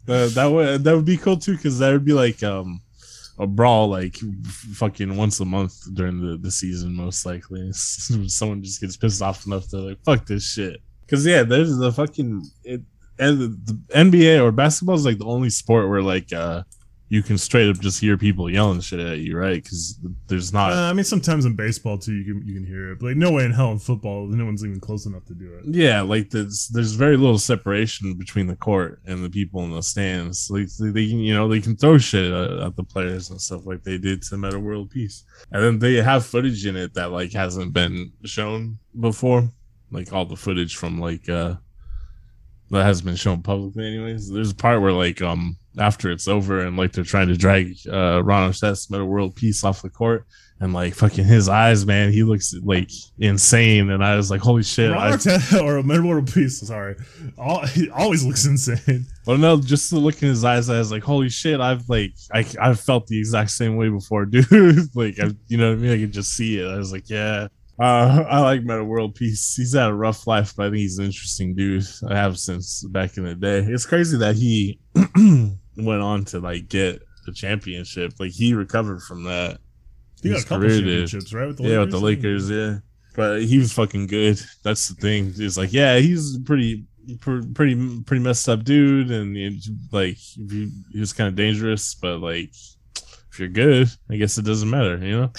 that would that would be cool too, because that would be like um a brawl like fucking once a month during the, the season, most likely. Someone just gets pissed off enough to like fuck this shit. Cause yeah, there's the fucking it, and the, the NBA or basketball is like the only sport where like uh you can straight up just hear people yelling shit at you, right? Because there's not. Uh, I mean, sometimes in baseball too, you can you can hear it, but like no way in hell in football, no one's even close enough to do it. Yeah, like there's there's very little separation between the court and the people in the stands. Like they, they can, you know, they can throw shit at, at the players and stuff like they did to Meta World Peace. And then they have footage in it that like hasn't been shown before. like all the footage from like uh that has been shown publicly anyways. There's a part where like um after it's over and like they're trying to drag uh Ron Artest Meta World Peace off the court and like fucking his eyes, man, he looks like insane and I was like, Holy shit. I, Ron Artest- or Meta World Peace, sorry. All, he always looks insane. well no, just to look in his eyes, I was like, Holy shit, I've like I I've felt the exact same way before, dude. like I you know what I mean? I could just see it. I was like, Yeah. Uh, I like Meta World Peace. He's had a rough life, but I think he's an interesting dude. I have since back in the day. It's crazy that he went on to like get the championship. Like he recovered from that. He got a couple career did. championships, right? With the yeah, with the Lakers, yeah. But he was fucking good. That's the thing. It's like, yeah, he's pretty, pr- pretty, pretty messed up dude, and like he, he was kind of dangerous. But like, if you're good, I guess it doesn't matter, you know.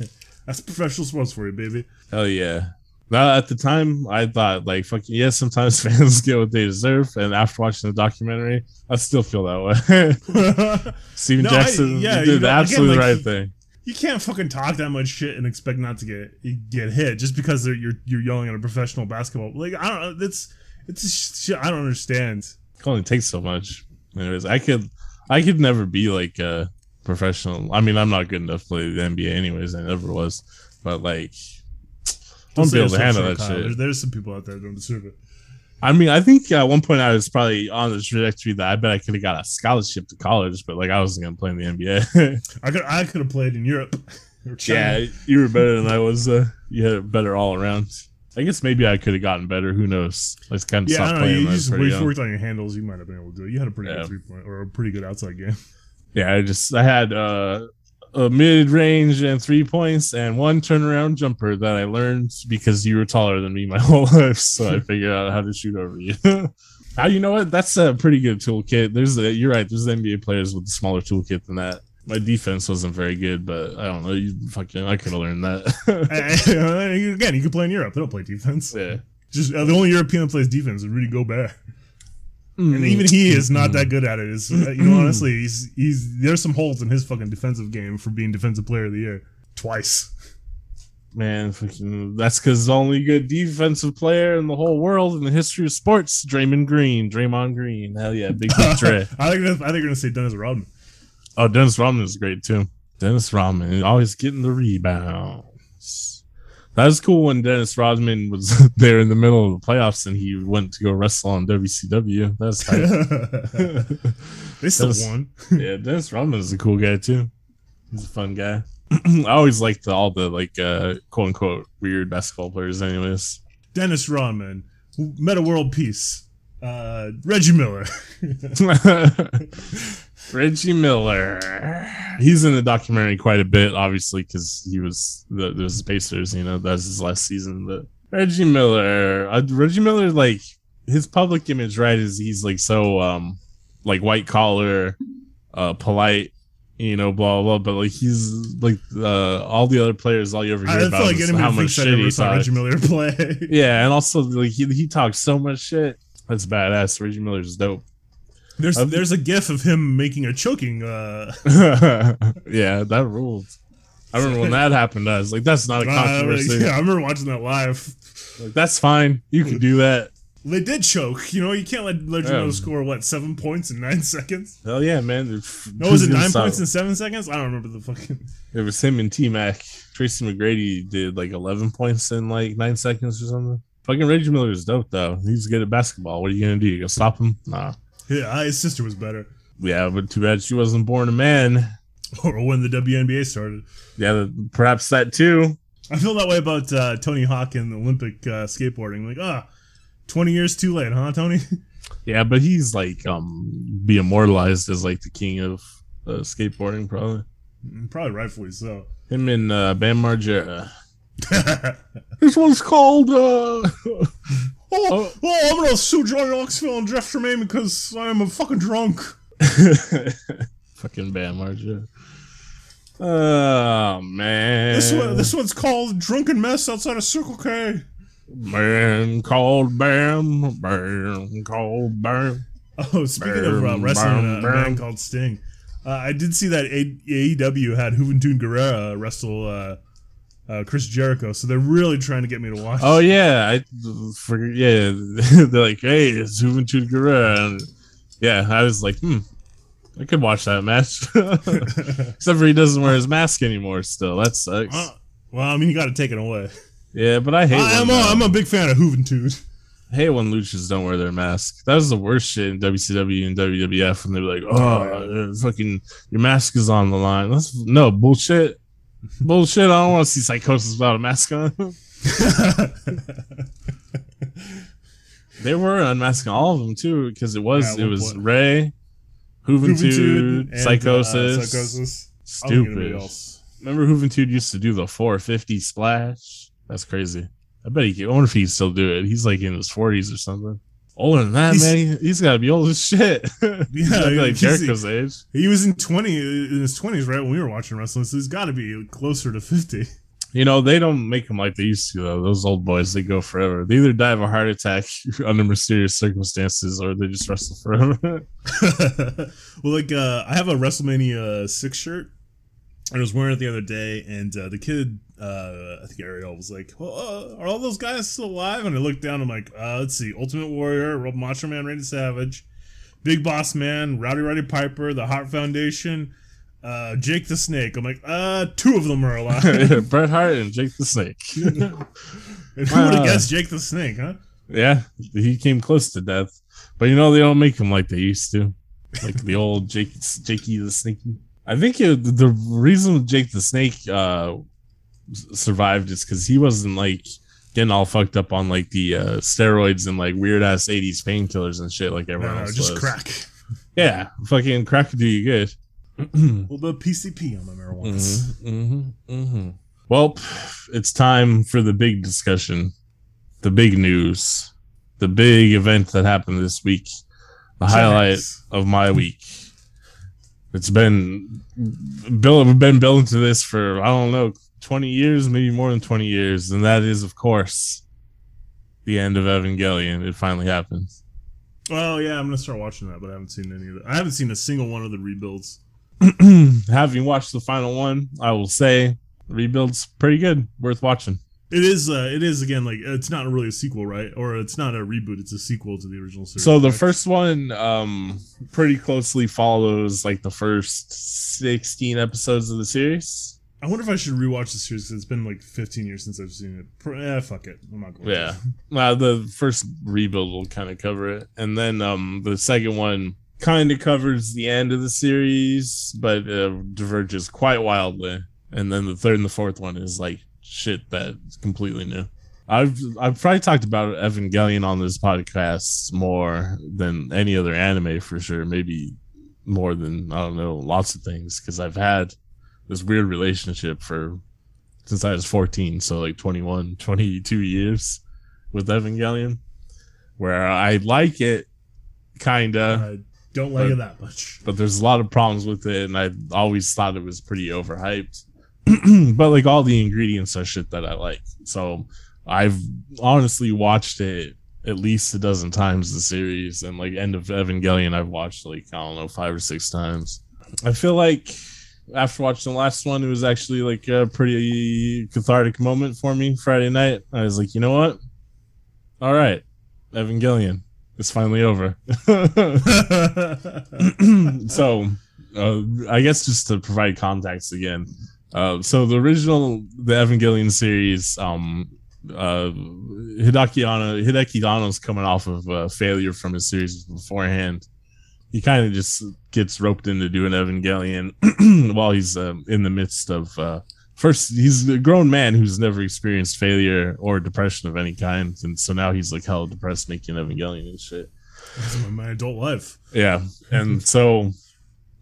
That's professional sports for you, baby. Hell yeah. Now at the time, I thought like fucking yes. Sometimes fans get what they deserve, and after watching the documentary, I still feel that way. Stephen No, I- Jackson yeah, did the absolutely like, right thing. you can't fucking talk that much shit and expect not to get get hit just because they're, you're you're yelling at a professional basketball. Like I don't know, it's it's shit I don't understand. It only takes so much. Anyways, I could, I could never be like a professional. I mean, I'm not good enough to play the NBA. Anyways, I never was. But like, I won't be able to handle that Kyle. shit. There's, there's some people out there that don't deserve it. I mean, I think at one point I was probably on the trajectory that I bet I could have got a scholarship to college, but like I wasn't gonna play in the NBA. I could I could have played in Europe. yeah, you were better than I was. Uh, you had better all around. I guess maybe I could have gotten better. Who knows? I just kind of Yeah, I stopped don't know. playing. You just you young. worked on your handles. You might have been able to do it. You had a pretty Yeah. good three point or a pretty good outside game. Yeah, I just I had uh, a mid range and three points and one turnaround jumper that I learned because you were taller than me my whole life. So I figured out how to shoot over you. how ah, you know what? That's a pretty good toolkit. There's a you're right. There's NBA players with a smaller toolkit than that. My defense wasn't very good, but I don't know. You fucking I could have learned that. Eh, eh, eh, again, you can play in Europe. They don't play defense. yeah. Just uh, the only European that plays defense is Rudy Gobert, Mm. and even he is not that good at it. It's, uh, you know, honestly, he's he's there's some holes in his fucking defensive game for being defensive player of the year twice. Man, fucking, that's because the only good defensive player in the whole world in the history of sports, Draymond Green, Draymond Green. Hell yeah, big big Dre. I think I think you're gonna say Dennis Rodman. Oh, Dennis Rodman is great too. Dennis Rodman always getting the rebounds. That was cool when Dennis Rodman was there in the middle of the playoffs and he went to go wrestle on WCW. That's they still Dennis- won. yeah, Dennis Rodman is a cool guy too. He's a fun guy. I always liked all the like uh quote unquote weird basketball players, anyways. Dennis Rodman, Meta World Peace, uh, Reggie Miller. Reggie Miller. He's in the documentary quite a bit, obviously, because he was the the Pacers. You know, that's his last season. But Reggie Miller, uh, Reggie Miller, like his public image, right? Is he's like so um like white collar, uh, polite. You know, blah blah. But like he's like uh, all the other players, all you ever hear feel about like is how much shit he talks. Reggie Miller play. Yeah, and also like he he talks so much shit. That's badass. Reggie Miller's dope. There's Um, there's a gif of him making a choking. Uh, yeah, that ruled. I remember when that happened. I was like, "That's not a uh, controversy. yeah, I remember watching that live. Like, that's fine. You can do that." They did choke. You know, you can't let Reggie Yeah. Miller score what seven points in nine seconds. Hell yeah, man! No, was it nine points in seven seconds? I don't remember the fucking. It was him and T Mac. Tracy McGrady did like eleven points in like nine seconds or something. Fucking Reggie Miller is dope though. He's good at basketball. What are you gonna do? You gonna stop him? Nah. Yeah, his sister was better. Yeah, but too bad she wasn't born a man. Or when the WNBA started. Yeah, perhaps that too. I feel that way about uh, Tony Hawk and Olympic uh, skateboarding. Like, ah, 20 years too late, huh, Tony? Yeah, but he's like um be immortalized as like the king of uh, skateboarding probably. Probably rightfully so. Him and uh, Bam Margera. This one's called uh Oh, oh, I'm gonna sue Johnny Knoxville and Jeff Tremaine because I'm a fucking drunk. fucking Bam Margera. Oh man. This one, this one's called Drunken Mess outside of Circle K. man called Bam. Bam called Bam. Oh, speaking of uh, wrestling, bam, a man called Sting. Uh, I did see that AEW had Juventud Guerrera wrestle uh, Chris Jericho. So they're really trying to get me to watch. Oh yeah, I forget. Yeah, they're like, hey, it's Juventud Guerrera. And yeah, I was like, hmm, I could watch that match. Except for he doesn't wear his mask anymore. Still, that sucks. Uh, well, I mean, you got to take it away. yeah, but I hate. I, am a, uh, I'm a big fan of Juventud. I hate when luchas don't wear their mask. That was the worst shit in WCW and WWF when they were like, "Oh, uh, fucking your mask is on the line." That's no bullshit. Bullshit. I don't want to see Psicosis without a mask on. they were unmasking all of them too because it was Yeah, it was point. Rey, Juventud Juventud, and, uh, Psicosis, Psicosis. I don't think anybody stupid. Remember Juventud used to do the 450 splash? That's crazy. I bet he. I wonder if he still do it. He's like in his 40s or something. Older than that, He's- man. He, has got to be old as shit. Yeah, He's be like he's- Jericho's age. He was in twenty in his twenties, right when we were watching wrestling. So he's got to be closer to fifty. You know, they don't make them like they used to, though. Those old boys, they go forever. They either die of a heart attack under mysterious circumstances or they just wrestle forever. well, like uh, I have a WrestleMania six shirt, I was wearing it the other day, and uh, the kid, uh, I think Ariel, was like, well, uh, "Are all those guys still alive?" And I looked down, I'm like, uh, "Let's see, Ultimate Warrior, Rob Macho Man, Randy Savage, Big Boss Man, Rowdy Roddy Piper, the Hart Foundation." Uh, Jake the Snake. I'm like, uh, two of them are alive. Bret Hart and Jake the Snake. and who would have guessed Jake the Snake, huh? yeah, he came close to death. But you know, they don't make him like they used to. Like the old Jake, Jakey the Snakey. I think it, the reason Jake the Snake uh, survived is because he wasn't like getting all fucked up on like the uh, steroids and like weird ass 80s painkillers and shit like everyone no, else. just was. crack. Yeah, fucking crack could do you good. A little bit of PCP on my marijuana. hmm hmm Well, it's time for the big discussion, the big news, the big event that happened this week, the highlight of my week. It's been Bill. We've been building to this for I don't know, twenty years, maybe more than twenty years, and that is, of course, the end of Evangelion. It finally happens. Oh yeah, I'm gonna start watching that, but I haven't seen any of it. I haven't seen a single one of the rebuilds. Having watched the final one, I will say rebuild's pretty good, worth watching. It is. Uh, it is again like it's not really a sequel, right? Or it's not a reboot. It's a sequel to the original series. So the correct? first one um pretty closely follows like the first 16 episodes of the series. I wonder if I should rewatch the series. 'cause it's been like 15 years since I've seen it. Eh, fuck it. I'm not going. Yeah. To. Well, the first rebuild will kind of cover it. And then um the second one kind of covers the end of the series, but uh, diverges quite wildly. And then the third and the fourth one is like shit that's completely new. I've I've probably talked about Evangelion on this podcast more than any other anime for sure. Maybe more than I don't know lots of things because I've had this weird relationship for since I was 14, so like 21, 22 years with Evangelion, where I like it, kinda, I don't like But- it that much. but there's a lot of problems with it, and I always thought it was pretty overhyped. but like all the ingredients are shit that I like, so I've honestly watched it at least a dozen times the series, and like End of Evangelion, I've watched like I don't know five or six times. I feel like after watching the last one, it was actually like a pretty cathartic moment for me Friday night. I was like, you know what? All right, Evangelion, it's finally over. so, uh, I guess just to provide context again. Uh, so the original the Evangelion series, um, uh, Hideaki Anno, Hideaki Anno's coming off of a failure from his series beforehand. He kind of just gets roped into doing Evangelion while he's um, in the midst of uh, first. He's a grown man who's never experienced failure or depression of any kind, and so now he's like hell depressed making Evangelion and shit. That's my adult life. Yeah, and so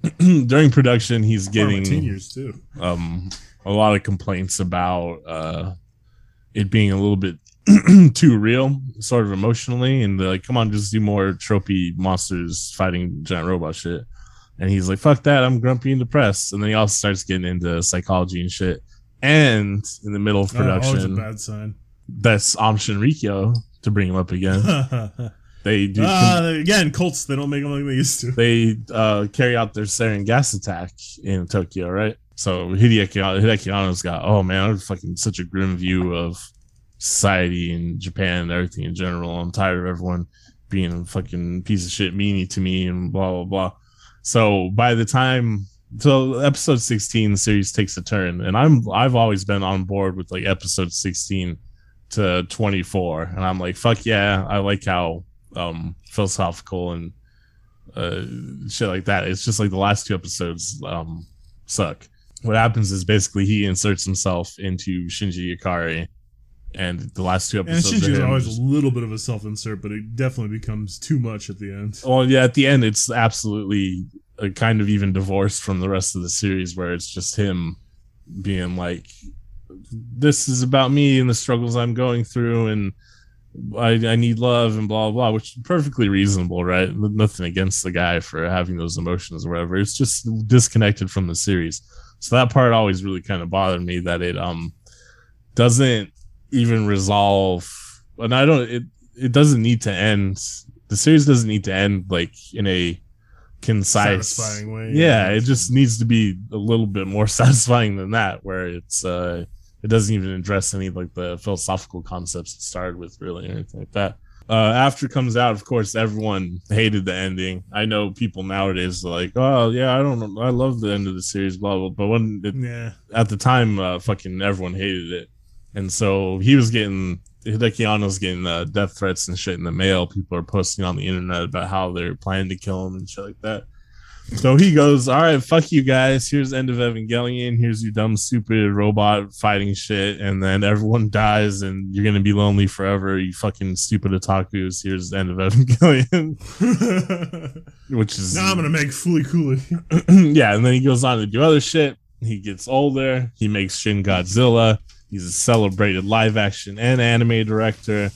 during production, he's getting years too. um a lot of complaints about uh it being a little bit too real, sort of emotionally, and they're like, "Come on, just do more tropey monsters fighting giant robot shit." And he's like, "Fuck that! I'm grumpy and depressed." And then he also starts getting into psychology and shit. And in the middle of Oh, production, bad sign. that's Aum Shinrikyo to bring him up again. They do Ah, again, Colts. They don't make them like they used to. they uh, carry out their sarin gas attack in Tokyo, right? So Hideaki Hideaki Anno's got oh man, I'm fucking such a grim view of society in Japan and everything in general. I'm tired of everyone being a fucking piece of shit meanie to me and blah blah blah. So by the time so episode 16 the series takes a turn and I'm I've always been on board with like episode 16 to 24 and I'm like fuck yeah, I like how um philosophical and uh shit like that. It's just like the last two episodes um suck. What happens is basically he inserts himself into Shinji Ikari and the last two And episodes Shinji are is always just- a little bit of a self insert, but it definitely becomes too much at the end. Well, yeah, at the end, it's absolutely uh, kind of even divorced from the rest of the series, where it's just him being like, "This is about me and the struggles I'm going through, and I, I need love and blah blah," which is perfectly reasonable, right? Nothing against the guy for having those emotions or whatever. It's just disconnected from the series, so that part always really kind of bothered me that it um doesn't even resolve, and I don't it it doesn't need to end the series doesn't need to end like in a concise Satisfying way, yeah yeah. it just needs to be a little bit more satisfying than that where it's uh it doesn't even address any like the philosophical concepts it started with really or anything like that uh after comes out of course everyone hated the ending i know people nowadays are like oh yeah i don't know i love the end of the series blah blah but when it Yeah. at the time, uh, fucking everyone hated it, and so he was getting Hideaki Anno's getting uh, death threats and shit in the mail. People are posting on the internet about how they're planning to kill him and shit like that. So he goes, "All right, fuck you guys. Here's end of Evangelion. Here's your dumb, stupid robot fighting shit, and then everyone dies, and you're gonna be lonely forever. You fucking stupid otakus. Here's the end of Evangelion, which is now I'm gonna make Fully Cooly. yeah, and then he goes on to do other shit. He gets older. He makes Shin Godzilla. He's a celebrated live action and anime director.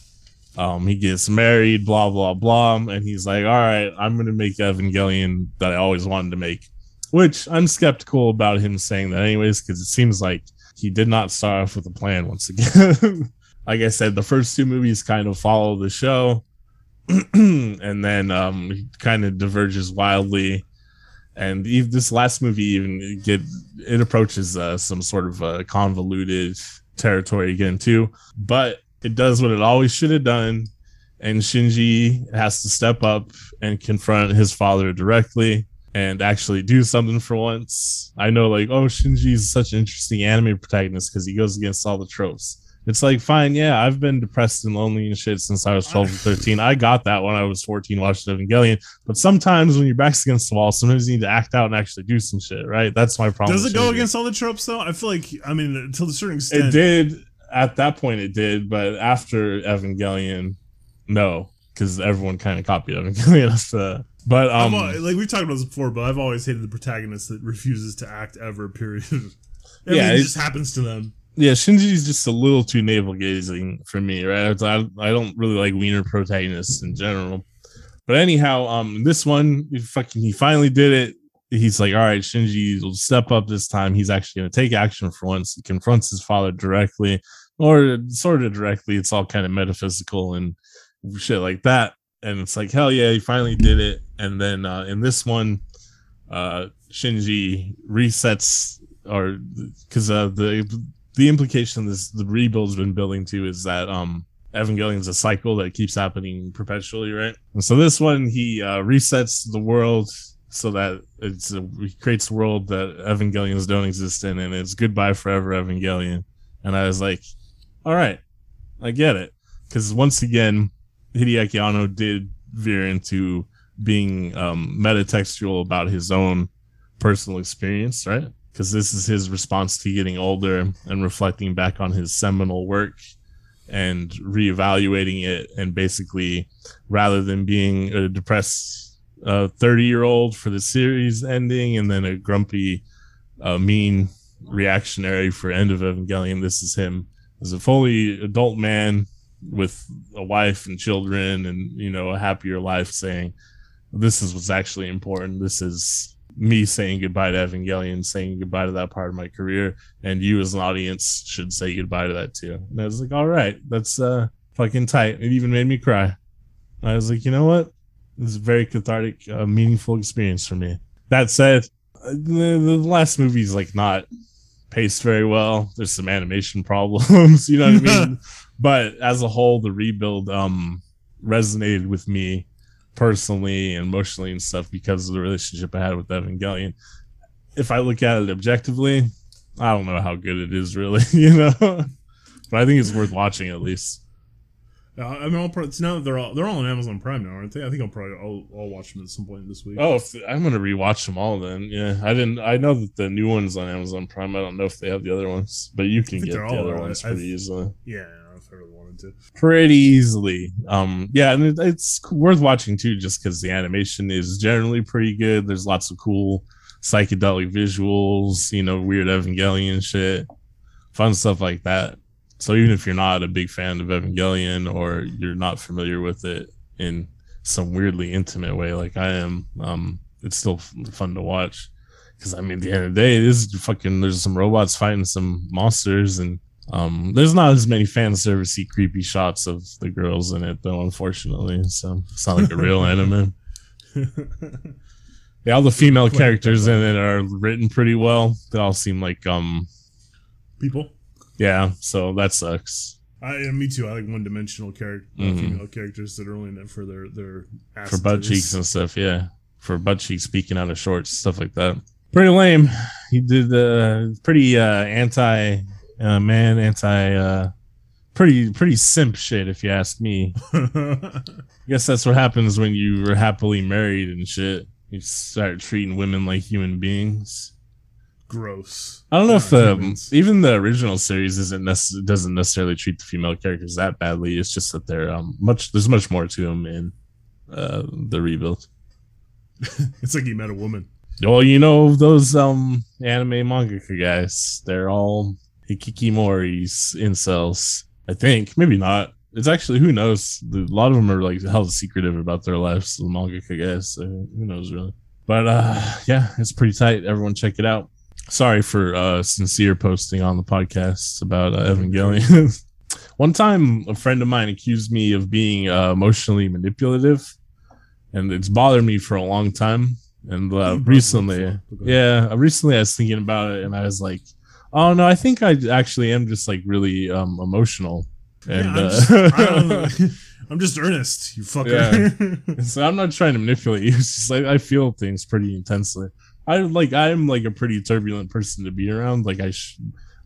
Um, he gets married, blah blah blah, and he's like, "All right, I'm gonna make Evangelion that I always wanted to make," which I'm skeptical about him saying that, anyways, because it seems like he did not start off with a plan once again. like I said, the first two movies kind of follow the show, and then um, he kind of diverges wildly. And even this last movie even get it approaches uh, some sort of uh, convoluted territory again too. But it does what it always should have done and shinji has to step up and confront his father directly and actually do something for once i know like oh shinji's such an interesting anime protagonist because he goes against all the tropes it's like fine yeah i've been depressed and lonely and shit since i was 12 or 13 i got that when i was 14 watching evangelion but sometimes when your back's against the wall, sometimes you need to act out and actually do some shit, right? That's my problem. Does it go against all the tropes though? I feel like I mean to a certain extent. It did at that point. It did, but after Evangelion, no, because everyone kind of copied Evangelion. after that. But um, like we've talked about this before, but I've always hated the protagonist that refuses to act ever. Period. Yeah, it just happens to them. yeah, Shinji's just a little too navel gazing for me, right? I, I don't really like wiener protagonists in general. But anyhow, um, this one, he fucking, he finally did it. He's like, all right, Shinji will step up this time. He's actually going to take action for once. He confronts his father directly, or sort of directly. It's all kind of metaphysical and shit like that. And it's like, hell yeah, he finally did it. And then uh, in this one, uh, Shinji resets, or because uh, the the implication this the rebuild's been building to is that um Evangelion's a cycle that keeps happening perpetually, right? And so this one he uh, resets the world so that it's a, he creates a world that Evangelions don't exist in, and it's goodbye forever Evangelion. And I was like, all right, I get it, because once again, Hideaki Anno did veer into being um, metatextual about his own personal experience, right? Because this is his response to getting older and reflecting back on his seminal work and reevaluating it and basically rather than being a depressed 30 year old for the series ending and then a grumpy uh, mean reactionary for end of evangelion this is him as a fully adult man with a wife and children and you know a happier life saying this is what's actually important this is me saying goodbye to evangelion saying goodbye to that part of my career and you as an audience should say goodbye to that too. And I was like, all right, that's uh fucking tight. It even made me cry. I was like, you know what? This is a very cathartic, uh, meaningful experience for me. That said, the, the last movie's like not paced very well. There's some animation problems, you know what I mean? but as a whole, the rebuild um resonated with me personally and emotionally and stuff because of the relationship I had with Evangelion. If I look at it objectively, I don't know how good it is really, you know. but I think it's worth watching at least. Uh, I mean, I'll pro- it's now that they're all they're all on Amazon Prime now, aren't they? I think I'll probably I'll, I'll watch them at some point this week. Oh, if, I'm gonna rewatch them all then. Yeah, I didn't. I know that the new ones on Amazon Prime. I don't know if they have the other ones, but you can get the other right. ones I've- pretty easily. yeah, if I really wanted to. Pretty easily. Um, yeah, and it, it's worth watching too, just because the animation is generally pretty good. There's lots of cool psychedelic visuals, you know, weird Evangelion shit, fun stuff like that. So even if you're not a big fan of Evangelion or you're not familiar with it in some weirdly intimate way like I am, um, it's still f- fun to watch. Because I mean, at the end of the day, this is fucking. There's some robots fighting some monsters, and um, there's not as many fan servicey, creepy shots of the girls in it, though. Unfortunately, so it's not like a real anime. Yeah, all the female characters in it are written pretty well. They all seem like um, People. Yeah. So that sucks I yeah, me too. I like one dimensional character, Mhm. female characters that are only in it for their their ass for butt cheeks and stuff. Yeah, for butt cheeks speaking out of shorts, stuff like that. Pretty lame. He did uh, pretty uh, anti uh, man, anti uh, pretty pretty simp shit, if you ask me. I guess that's what happens when you were happily married and shit. You start treating women like human beings. Gross. I don't know if Not the even the original series isn't necess- doesn't necessarily treat the female characters that badly. It's just that they're um, much there's much more to them in uh, the rebuild. It's like you met a woman. Well, you know those um anime mangaka guys. They're all hikikomoris incels. I think maybe not. It's actually who knows. A lot of them are like hella secretive about their lives. The mangaka guys. So who knows really? But uh, yeah, it's pretty tight. Everyone check it out. Sorry for uh sincere posting on the podcast about uh, Evangelion. One time, a friend of mine accused me of being uh, emotionally manipulative, and it's bothered me for a long time. And uh, You brought it up recently, yeah, recently I was thinking about it, and I was like, "Oh no, I think I actually am just like really um, emotional." And yeah, I'm, uh, just, I'm, just earnest, you fucker. so I'm not trying to manipulate you. It's just like I feel things pretty intensely. I like I'm like a pretty turbulent person to be around. Like I, sh-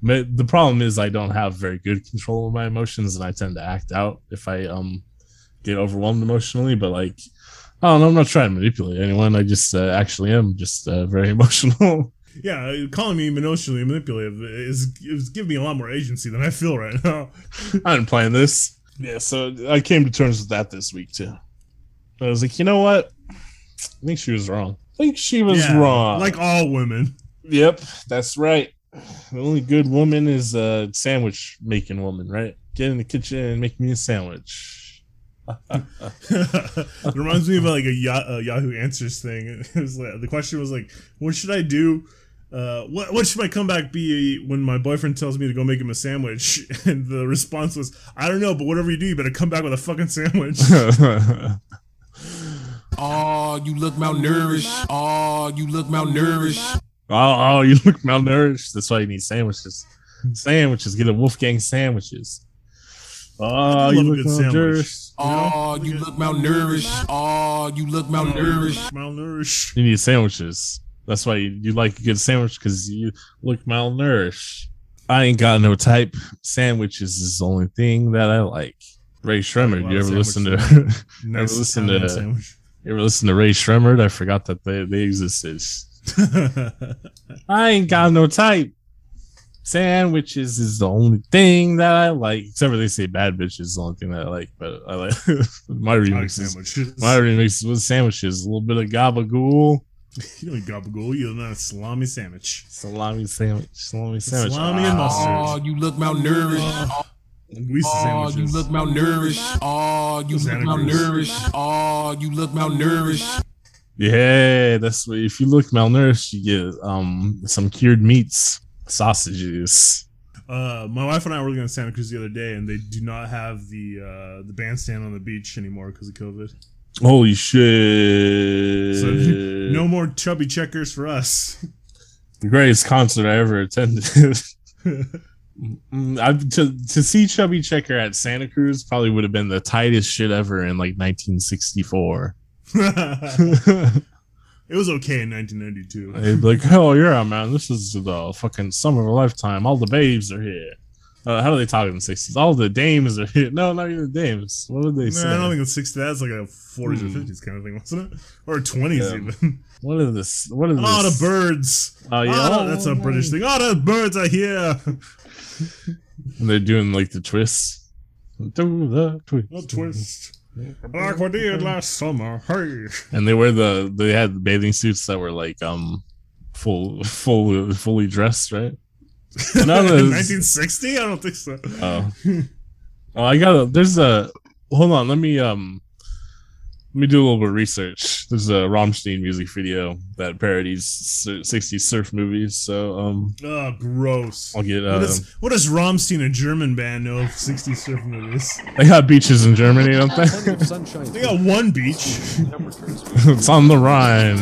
the problem is I don't have very good control of my emotions, and I tend to act out if I um get overwhelmed emotionally. But like I don't know, I'm not trying to manipulate anyone. I just uh, actually am just uh, very emotional. yeah, calling me emotionally manipulative is, is giving me a lot more agency than I feel right now. I didn't plan this. Yeah, so I came to terms with that this week too. I was like, you know what? I think she was wrong. I think she was Yeah, wrong. Like all women. Yep, that's right. The only good woman is a sandwich making woman, right? Get in the kitchen and make me a sandwich. it reminds me of like a, Ya- a Yahoo Answers thing. It was like, the question was like, "What should I do? Uh, what what should my comeback be when my boyfriend tells me to go make him a sandwich?" And the response was, "I don't know, but whatever you do, you better come back with a fucking sandwich." Oh, you look malnourished. Oh, you look malnourished. oh, oh, you look malnourished. That's why you need sandwiches. Sandwiches. Get a Wolfgang sandwiches. Oh, you look malnourished. Oh, you look malnourished. Oh, you look malnourished. Malnourished. You need sandwiches. That's why you, you like a good sandwich because you look malnourished. I ain't got no type. Sandwiches is the only thing that I like. Rae Sremmurd. lot You of ever listen to? sandwiches. ever Nice listen to? sandwich. You ever listen to Rae Sremmurd? I forgot that they they existed. I ain't got no type. Sandwiches is the only thing that I like. Except for they say bad bitch is the only thing that I like. But I like my I like remix. My remix with sandwiches. A little bit of gabagool, You don't gabagool. You know a salami sandwich. salami sandwich, salami sandwich. Salami and Ah. mustard. Oh, you look malnourished. Linguiça Oh, you look malnourished. Oh, you look Santa Cruz. malnourished. Oh, you look malnourished. Yeah, that's what. If you look malnourished, you get um some cured meats, sausages. Uh, my wife and I were looking at Santa Cruz the other day, and they do not have the uh, the bandstand on the beach anymore because of COVID. Holy shit! So no more chubby checkers for us. the greatest concert I ever attended. Mm, I, to to see Chubby Checker at Santa Cruz probably would have been the tightest shit ever in like 1964. it was okay in 1992. They'd be like, "Oh yeah, man, this is the fucking summer of a lifetime. All the babes are here." Uh, how do they talk in the 60s? All the dames are here. No, not even the dames. What would they Man, say? I don't think it's 60. That's like a 40s Hmm. or 50s kind of thing, wasn't it? Or 20s Yeah. even. what are this? What are this? Oh, the birds. Oh, yeah. Oh, that's a British thing. Oh, the birds are here. And they're doing like the twists. Do the twist. A twist. Like we did last summer. Hey. And they wear the they had bathing suits that were like um full full fully dressed, right? None of 1960? I don't think so. Oh. oh, I got a. There's a. Hold on. Let me um. Let me do a little bit of research. There's a Rammstein music video that parodies sur- 60s surf movies. So um, Oh, gross. I'll get. What, Uh, does, what does Rammstein, a German band, know of 60s surf movies? they got beaches in Germany, don't they? Sunshine. They got one beach. it's on the Rhine.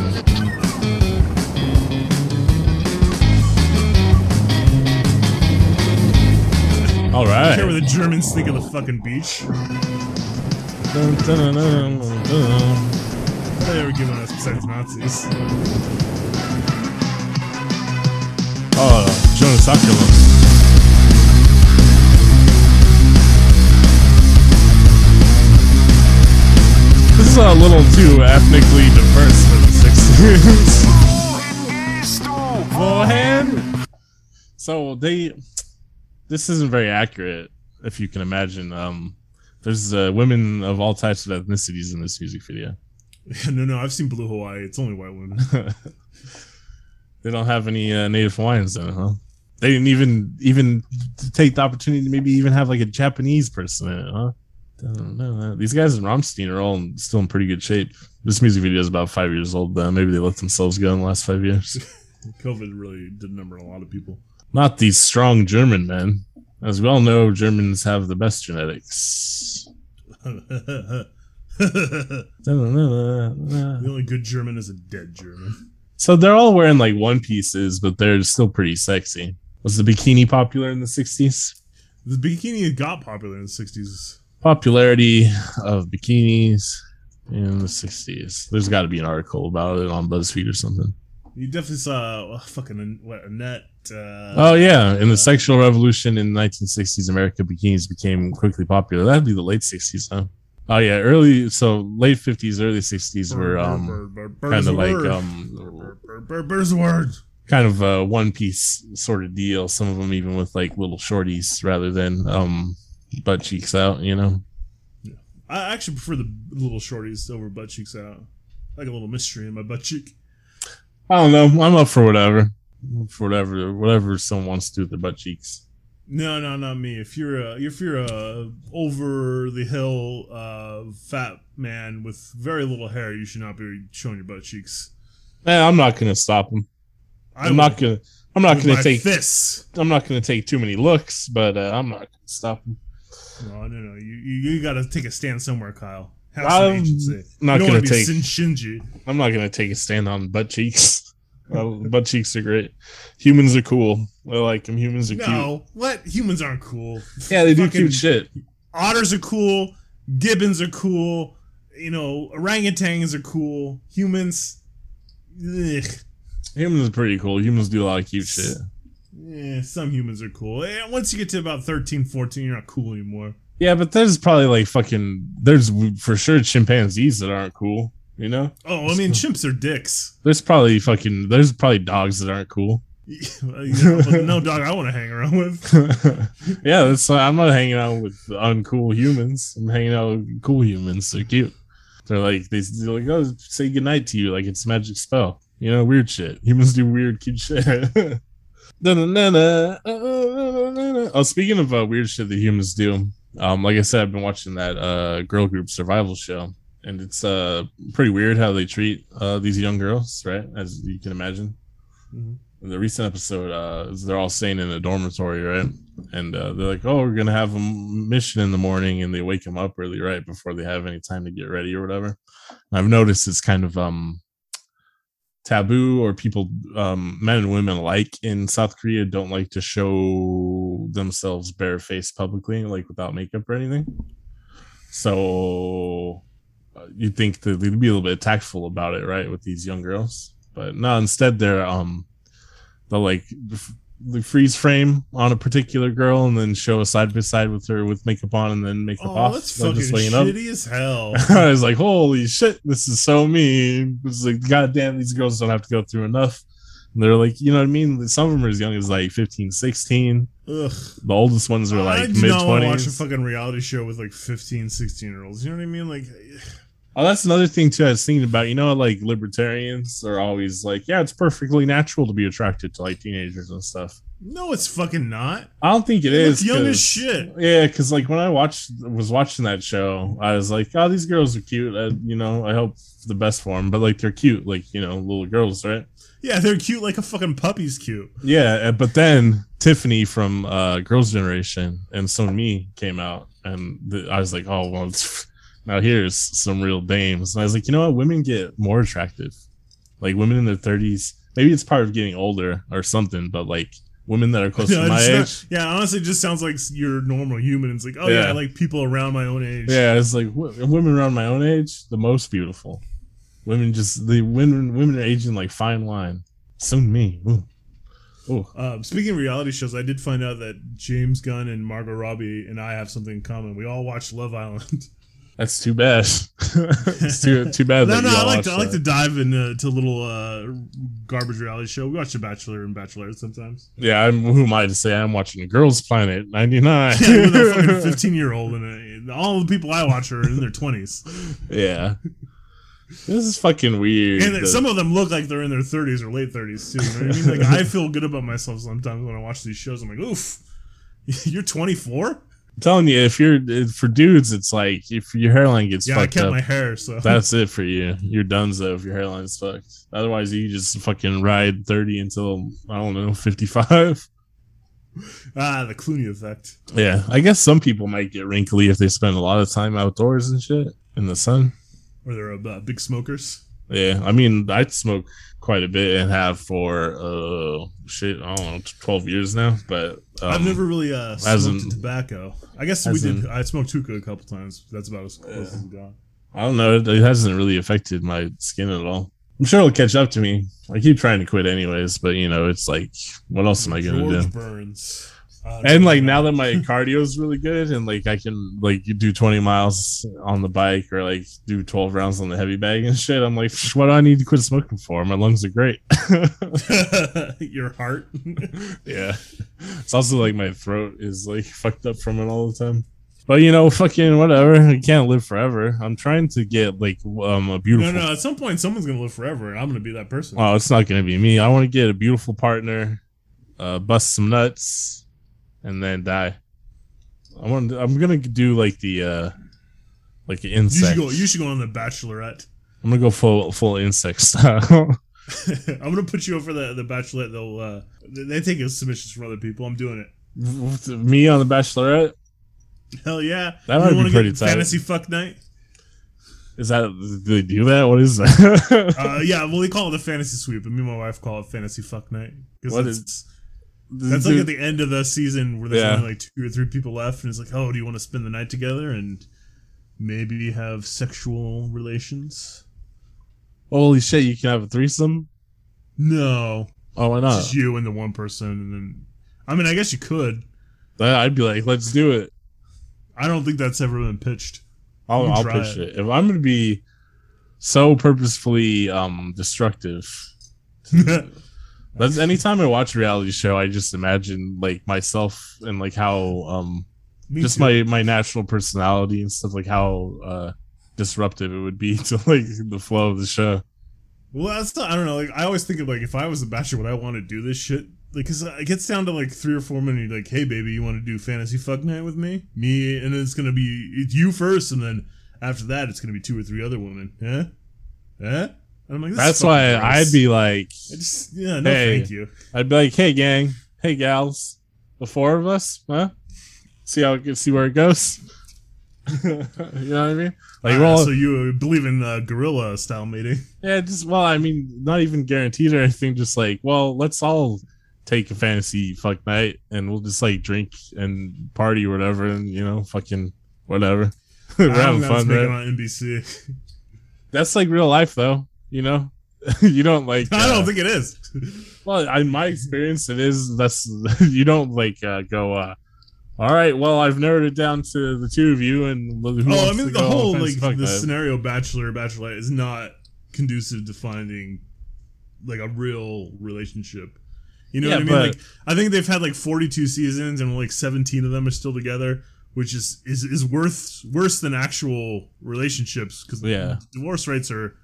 All right. care what the Germans think of the fucking beach. Dun, dun, dun, they ever given us besides Nazis? Oh, Jonas Åkerlund. This is a little too ethnically diverse for the 60s. Beforehand. So they, this isn't very accurate, if you can imagine. Um, there's uh, women of all types of ethnicities in this music video. no, no, I've seen Blue Hawaii. It's only white women. they don't have any uh, native Hawaiians in it, huh? They didn't even even take the opportunity to maybe even have like a Japanese person in it, huh? I Don't know. These guys in Rammstein are all in, still in pretty good shape. This music video is about five years old. Uh, maybe they let themselves go in the last five years. COVID really did number a lot of people. Not these strong German men. As we all know, Germans have the best genetics. the only good German is a dead German. So they're all wearing like one pieces, but they're still pretty sexy. Was the bikini popular in the 60s? The bikini got popular in the 60s. popularity of bikinis in the 60s. There's got to be an article about it on BuzzFeed or something. You definitely saw uh, fucking what Annette. Uh, Oh yeah, in the sexual revolution in the 1960s, America bikinis became quickly popular. That'd be the late 60s, huh? Oh yeah, early so late 50s, early 60s were um kind of like um word. kind of a one piece sort of deal. Some of them even with like little shorties rather than um butt cheeks out, you know. I actually prefer the little shorties over butt cheeks out. Like a little mystery in my butt cheek. I don't know. I'm up for whatever. For whatever whatever someone wants to do with their butt cheeks. No, no, not me. If you're a if you're a over the hill uh, fat man with very little hair, you should not be showing your butt cheeks. Man, I'm not gonna stop him. I I'm not gonna. I'm not gonna take. this. I'm not gonna take too many looks, but uh, I'm not gonna stop them. No, no, no. You you, you got to take a stand somewhere, Kyle. I'm not gonna take- Shinji. I'm not gonna take a stand on butt cheeks. Butt cheeks are great. Humans are cool. I like them. Humans are cute. No, what? Humans aren't cool. Yeah, they do Fucking cute shit. Otters are cool. Gibbons are cool. You know, orangutans are cool. Humans, ugh. Humans are pretty cool. Humans do a lot of cute shit. Yeah, some humans are cool. Eh, once you get to about 13, 14, you're not cool anymore. Yeah, but there's probably like fucking. There's for sure chimpanzees that aren't cool. You know, Oh, I mean, chimps are dicks. there's probably fucking. There's probably dogs that aren't cool. No dog I want to hang around with. yeah, that's I'm not hanging out with uncool humans. I'm hanging out with cool humans. They're cute. They're like they, they're like, oh, say goodnight to you, like it's a magic spell. You know, weird shit. Humans do weird, cute shit. Uh, uh, uh, oh, speaking of uh, weird shit that humans do, um, like I said, I've been watching that uh girl group survival show, and it's uh pretty weird how they treat uh these young girls, right? As you can imagine. Mhm. in the recent episode, uh, is they're all staying in a dormitory, right? And uh, they're like, "Oh, we're gonna have a mission in the morning," and they wake them up early, right, before they have any time to get ready or whatever. And I've noticed it's kind of um taboo, or people, um, men and women alike in South Korea don't like to show themselves barefaced publicly, like without makeup or anything. So uh, you'd think that they'd be a little bit tactful about it, right, with these young girls, but no. Instead, they're um, they'll like the freeze frame on a particular girl and then show a side by side with her with makeup on and then makeup Oh, off. that's like, fucking just waking up. shitty as hell. I was like, holy shit, this is so mean. It's like, goddamn, these girls don't have to go through enough. And they're like, you know what I mean? Some of them are as young as like 15, 16. Ugh. The oldest ones are like mid not want to watch a fucking reality show with like 15, 16 year olds. You know what I mean? Like, Oh, that's another thing too. I was thinking about. You know, like libertarians are always like, yeah, it's perfectly natural to be attracted to like teenagers and stuff. no, it's fucking not. I don't think it They is. young as shit. Yeah, because like when I watched was watching that show, I was like, oh, these girls are cute. Uh, you know, I hope the best for them. But like they're cute, like you know, little girls, right? Yeah, they're cute like a fucking puppy's cute. Yeah, uh, but then Tiffany from uh, Girls' Generation and Sunmi came out, and the, I was like, oh well, it's, now here's some real dames. And I was like, you know what? Women get more attractive. Like women in their thirties, maybe it's part of getting older or something, but like women that are close Yeah, to my age. not- yeah, honestly, it just sounds like you're normal human. It's like, oh yeah, Yeah. I like people around my own age. Yeah, it's like women around my own age, the most beautiful. Women just the women women are aging like fine wine. Sunmi. Ooh. Ooh. Uh, speaking of reality shows, I did find out that James Gunn and Margot Robbie and I have something in common. We all watched Love Island. That's too bad. it's too too bad. no, that no, I like to, I like to dive into to a little uh, garbage reality show. We watch The Bachelor and Bachelorette sometimes. Yeah, I'm, who am I to say I'm watching Girls Planet '99? Yeah, with a fucking fifteen year old and all the people I watch are in their twenties, yeah. This is fucking weird. and The- some of them look like they're in their thirties or late thirties too. You know what I mean? Like I feel good about myself sometimes when I watch these shows. I'm like, oof, you're 24. I'm telling you, if you're for dudes, it's like if your hairline gets Yeah, I fucked kept up, my hair, so that's it for you. You're done so if your hairline's fucked. Otherwise, you just fucking ride 30 until I don't know 55. ah, the Clooney effect. Yeah, I guess some people might get wrinkly if they spend a lot of time outdoors and shit in the sun. Or they're uh, big smokers. Yeah, I mean, I smoke quite a bit and have for uh shit, I don't know, 12 years now. But um, I've never really uh, smoked hasn't- tobacco. I guess we did. I smoked hookah a couple times. That's about as close as it got. I don't know. It, it hasn't really affected my skin at all. I'm sure it'll catch up to me. I keep trying to quit anyways, but you know, it's like, what else am I gonna George do? Burns. Uh, And like now that my cardio is really good, and like I can like do 20 miles on the bike or like do 12 rounds on the heavy bag and shit. I'm like, what do I need to quit smoking for? My lungs are great. your heart. yeah. It's also like my throat is like fucked up from it all the time. But you know, fucking whatever. I can't live forever. I'm trying to get like um a beautiful. no. No. At some point, someone's gonna live forever, and I'm gonna be that person. Oh, it's not gonna be me. I want to get a beautiful partner, uh, bust some nuts, and then die. I want. I'm gonna do like the uh, like an you should go. You should go on the Bachelorette. I'm gonna go full full insect style. I'm gonna put you for the the Bachelorette. They'll uh, they take submissions from other people. I'm doing it. me on the Bachelorette. Hell yeah! That You might be pretty get tight. Fantasy fuck night. Is that do they do that? What is that? Uh, yeah, well, they call it the fantasy sweep, but me and my wife call it fantasy fuck night because What that's, like at the end of the season where there's Yeah. only like two or three people left, and it's like, oh, do you want to spend the night together and maybe have sexual relations? Holy shit! You can have a threesome. No, Oh, why it's not? just you and the one person, and then I mean, I guess you could. I'd be like, let's do it. I don't think that's ever been pitched. I'll, I'll push it. it. If I'm gonna be so purposefully um destructive, that's anytime I watch a reality show, I just imagine like myself and like how um Me just too. my my natural personality and stuff like how uh disruptive it would be to like the flow of the show. Well, that's not, I don't know. Like, I always think of like if I was a bachelor, would I want to do this shit? Like, cause it gets down to like three or four minutes. Like, hey, baby, you want to do fantasy fuck night with me? Me, and it's gonna be it's you first, and then after that, it's gonna be two or three other women. Huh? Huh? Like, That's why gross. I'd be like, I just, yeah, no, Hey. thank you. I'd be like, hey gang, hey gals, the four of us, huh? See how it see where it goes. you know what I mean? Like, Ah, well, so you believe in uh, gorilla style mating? yeah, just well, I mean, not even guaranteed or anything. Just like, well, let's all take a fantasy fuck night and we'll just like drink and party or whatever, and you know, fucking whatever. We're having don't think that's fun, right? on NBC. That's like real life, though. You know, you don't like. I uh, don't think it is. Well, in my experience, it is. That's you don't like uh, go. uh All right, well, I've narrowed it down to the two of you, and oh, I mean the whole like the night? scenario bachelor bachelorette is not conducive to finding like a real relationship. You know Yeah, what I mean? Like I think they've had like 42 seasons and like 17 of them are still together, which is is is worth worse than actual relationships because Yeah. divorce rates are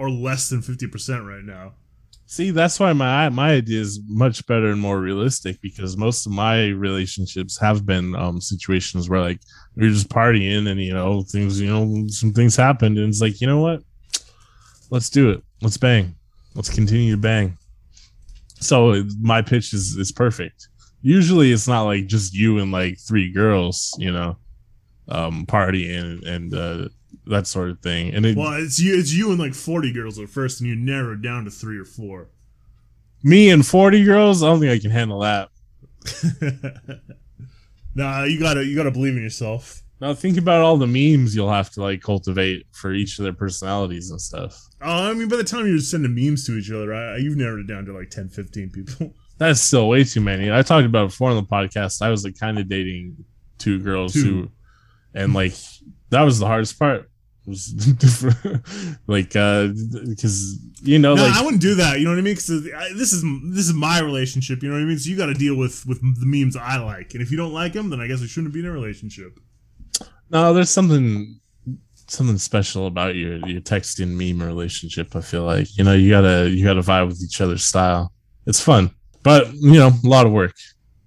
are less than 50% right now. See, that's why my my idea is much better and more realistic because most of my relationships have been um situations where like we are just partying and you know things you know some things happened and it's like you know what? Let's do it. Let's bang. Let's continue to bang. So my pitch is is perfect. Usually it's not like just you and like three girls you know um partying and uh that sort of thing and it, Well, it's you it's you and like 40 girls at first and you narrow it down to 3 or 4. me and 40 girls i don't think i can handle that nah, you got to you got to believe in yourself. Now think about all the memes you'll have to like cultivate for each of their personalities and stuff. Oh, I mean, by the time you're sending memes to each other, I, you've narrowed it down to like 10, 15 people. That's still way too many. I talked about it before on the podcast. I was like kind of dating two girls Two. who, and like that was the hardest part. Was different, like uh, because you know, no, like I wouldn't do that. You know what I mean? Because this is this is my relationship. You know what I mean? So you got to deal with with the memes I like, and if you don't like them, then I guess we shouldn't be in a relationship. no, there's something something special about your your texting meme relationship. I feel like you know you gotta you gotta vibe with each other's style. It's fun, but you know, a lot of work,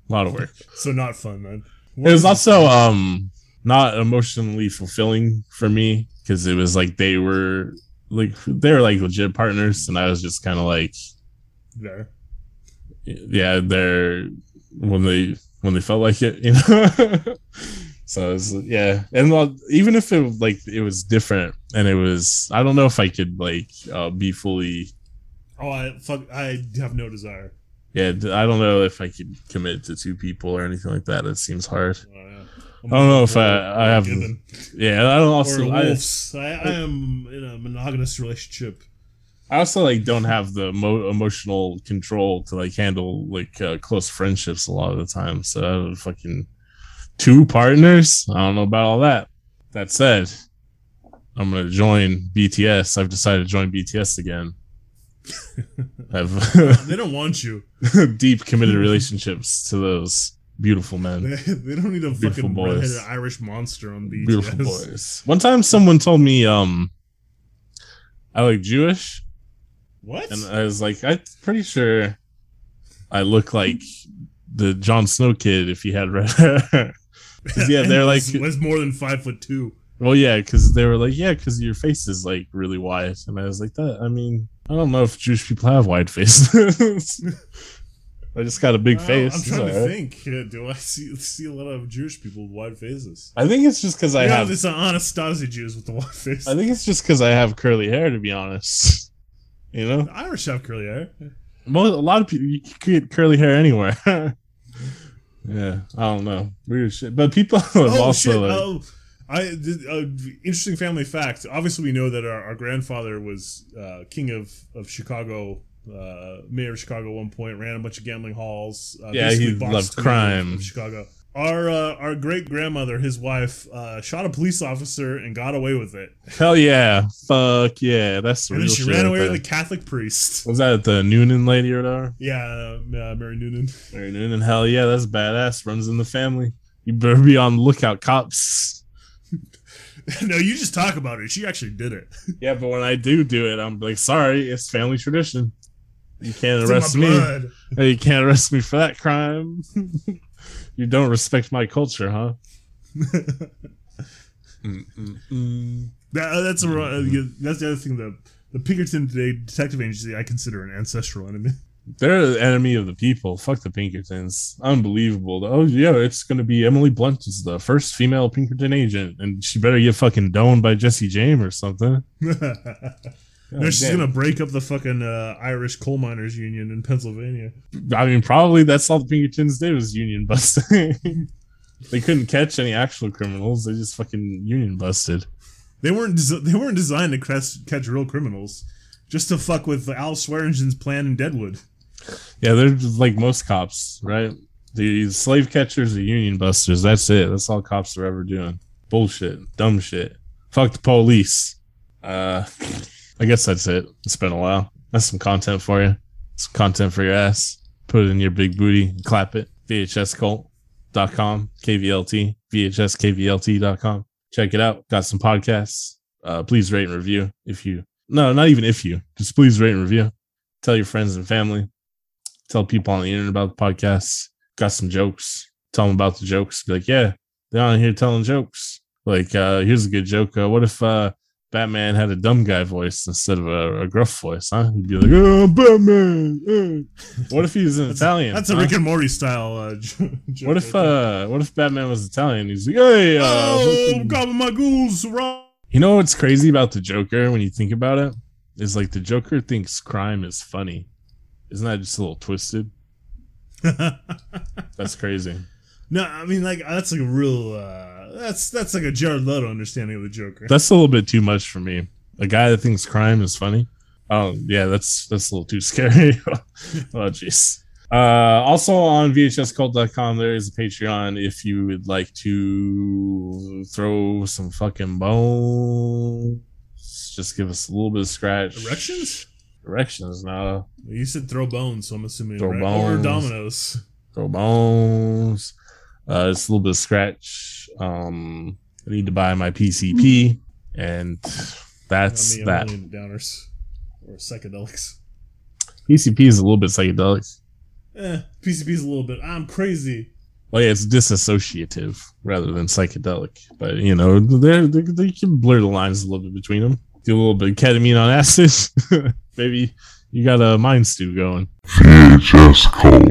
a lot of work. So not fun, man. It was also um not emotionally fulfilling for me because it was like they were like they were like legit partners and I was just kind of like there. yeah they're when they when they felt like it you know so it was, yeah and well, even if it was like it was different and it was I don't know if I could like uh, be fully Oh, I fuck. I have no desire. yeah I don't know if I could commit to two people or anything like that it seems hard Oh, yeah. I don't know if I- I have- Given. yeah I don't also wolves. I, I am in a monogamous relationship. I also like don't have the mo- emotional control to like handle like uh, close friendships a lot of the time. So I have fucking two partners. I don't know about all that. That said, I'm gonna join BTS. I've decided to join BTS again. I've They don't want you. deep committed relationships to those beautiful man. They, don't need a Beautiful fucking boys. redheaded Irish monster on BTS. beautiful boys. One time, someone told me um I like Jewish. What? And I was like, I'm pretty sure I look like the Jon Snow kid if he had red hair. yeah, they're like, was, was more than five foot two. well, yeah, because they were like, yeah, because your face is like really wide. And I was like, that, I mean, I don't know if Jewish people have wide faces. I just got a big face. I'm It's trying to alright. think. uh, Do I see see a lot of Jewish people with wide faces? I think it's just because I have yeah, have, it's Anastasia Jews with the wide face. I think it's just because I have curly hair, to be honest. You know, The Irish have curly hair. Most, a lot of people you can get curly hair anywhere. yeah, I don't know, weird shit. But people have Oh also shit! like, Oh, I uh, interesting family fact. Obviously, we know that our, our grandfather was uh, king of of Chicago, uh, mayor of Chicago. At one point, ran a bunch of gambling halls. Uh, Yeah, basically he loved the mayor of- crime. Chicago. Our uh, our great grandmother, his wife, uh, shot a police officer and got away with it. hell yeah, fuck yeah, that's And real then she ran away with a Catholic priest. Was that the Noonan lady or whatever? Yeah, uh, uh, Mary Noonan. Mary Noonan, hell yeah, that's badass. Runs in the family. You better be on the lookout, cops. no, you just talk about it. She actually did it. Yeah, but when I do do it, I'm like, sorry, it's family tradition. You can't arrest me. Hey, you can't arrest me for that crime. you don't respect my culture, huh? That, uh, that's a, uh, yeah, that's the other thing that The Pinkerton Detective Agency, I consider an ancestral enemy. They're the enemy of the people. Fuck the Pinkertons. Unbelievable. Oh yeah, it's gonna be Emily Blunt is the first female Pinkerton agent, and she better get fucking doned by Jesse James or something. No, she's damn. gonna break up the fucking uh, Irish coal miners union in Pennsylvania. I mean, probably that's all the Pinkertons did was union busting. they couldn't catch any actual criminals. They just fucking union busted. They weren't des- they weren't designed to catch, catch real criminals, just to fuck with Al Swearengen's plan in Deadwood. Yeah, they're just like most cops, right? The slave catchers are union busters. That's it. That's all cops are ever doing. Bullshit. Dumb shit. Fuck the police. Uh I guess that's it. It's been a while. That's some content for you. Some content for your ass. Put it in your big booty. Clap it. VHScult.com. KVLT. VHSKVLT.com. Check it out. Got some podcasts. Uh please rate and review if you no, not even if you. Just please rate and review. Tell your friends and family tell people on the internet about the podcast. Got some jokes. Tell them about the jokes. Be like, yeah, they're on here telling jokes. Like, uh, here's a good joke. Uh, what if uh, Batman had a dumb guy voice instead of a, a gruff voice? Huh? He'd be like, oh, Batman. eh." What if he's an Italian? That's a? Rick and Morty style. Uh, joke What if uh, what if Batman was Italian? He's like, hey, uh, oh, fucking-" gobble my ghouls, raw. you know what's crazy about the Joker when you think about it? Is like the Joker thinks crime is funny. Isn't that just a little twisted? That's crazy. No, I mean like that's like a real. Uh, that's that's like a Jared Leto understanding of the Joker. That's a little bit too much for me. A guy that thinks crime is funny. Oh yeah, that's that's a little too scary. oh jeez. Uh, also on VHSKVLT.com, there is a Patreon if you would like to throw some fucking bones. Just give us a little bit of scratch. Erections? Erections, no. You said throw bones, so I'm assuming Throw or bones. dominoes. Throw bones. Uh, it's a little bit of scratch. Um, I need to buy my PCP, and that's I that. I'm only into downers or psychedelics. PCP is a little bit psychedelic. Eh, PCP is a little bit. I'm crazy. Well, yeah, it's disassociative rather than psychedelic. But you know, they they they can blur the lines a little bit between them. Do a little bit of ketamine on acid, maybe you got a mind stew going. VHS Cult.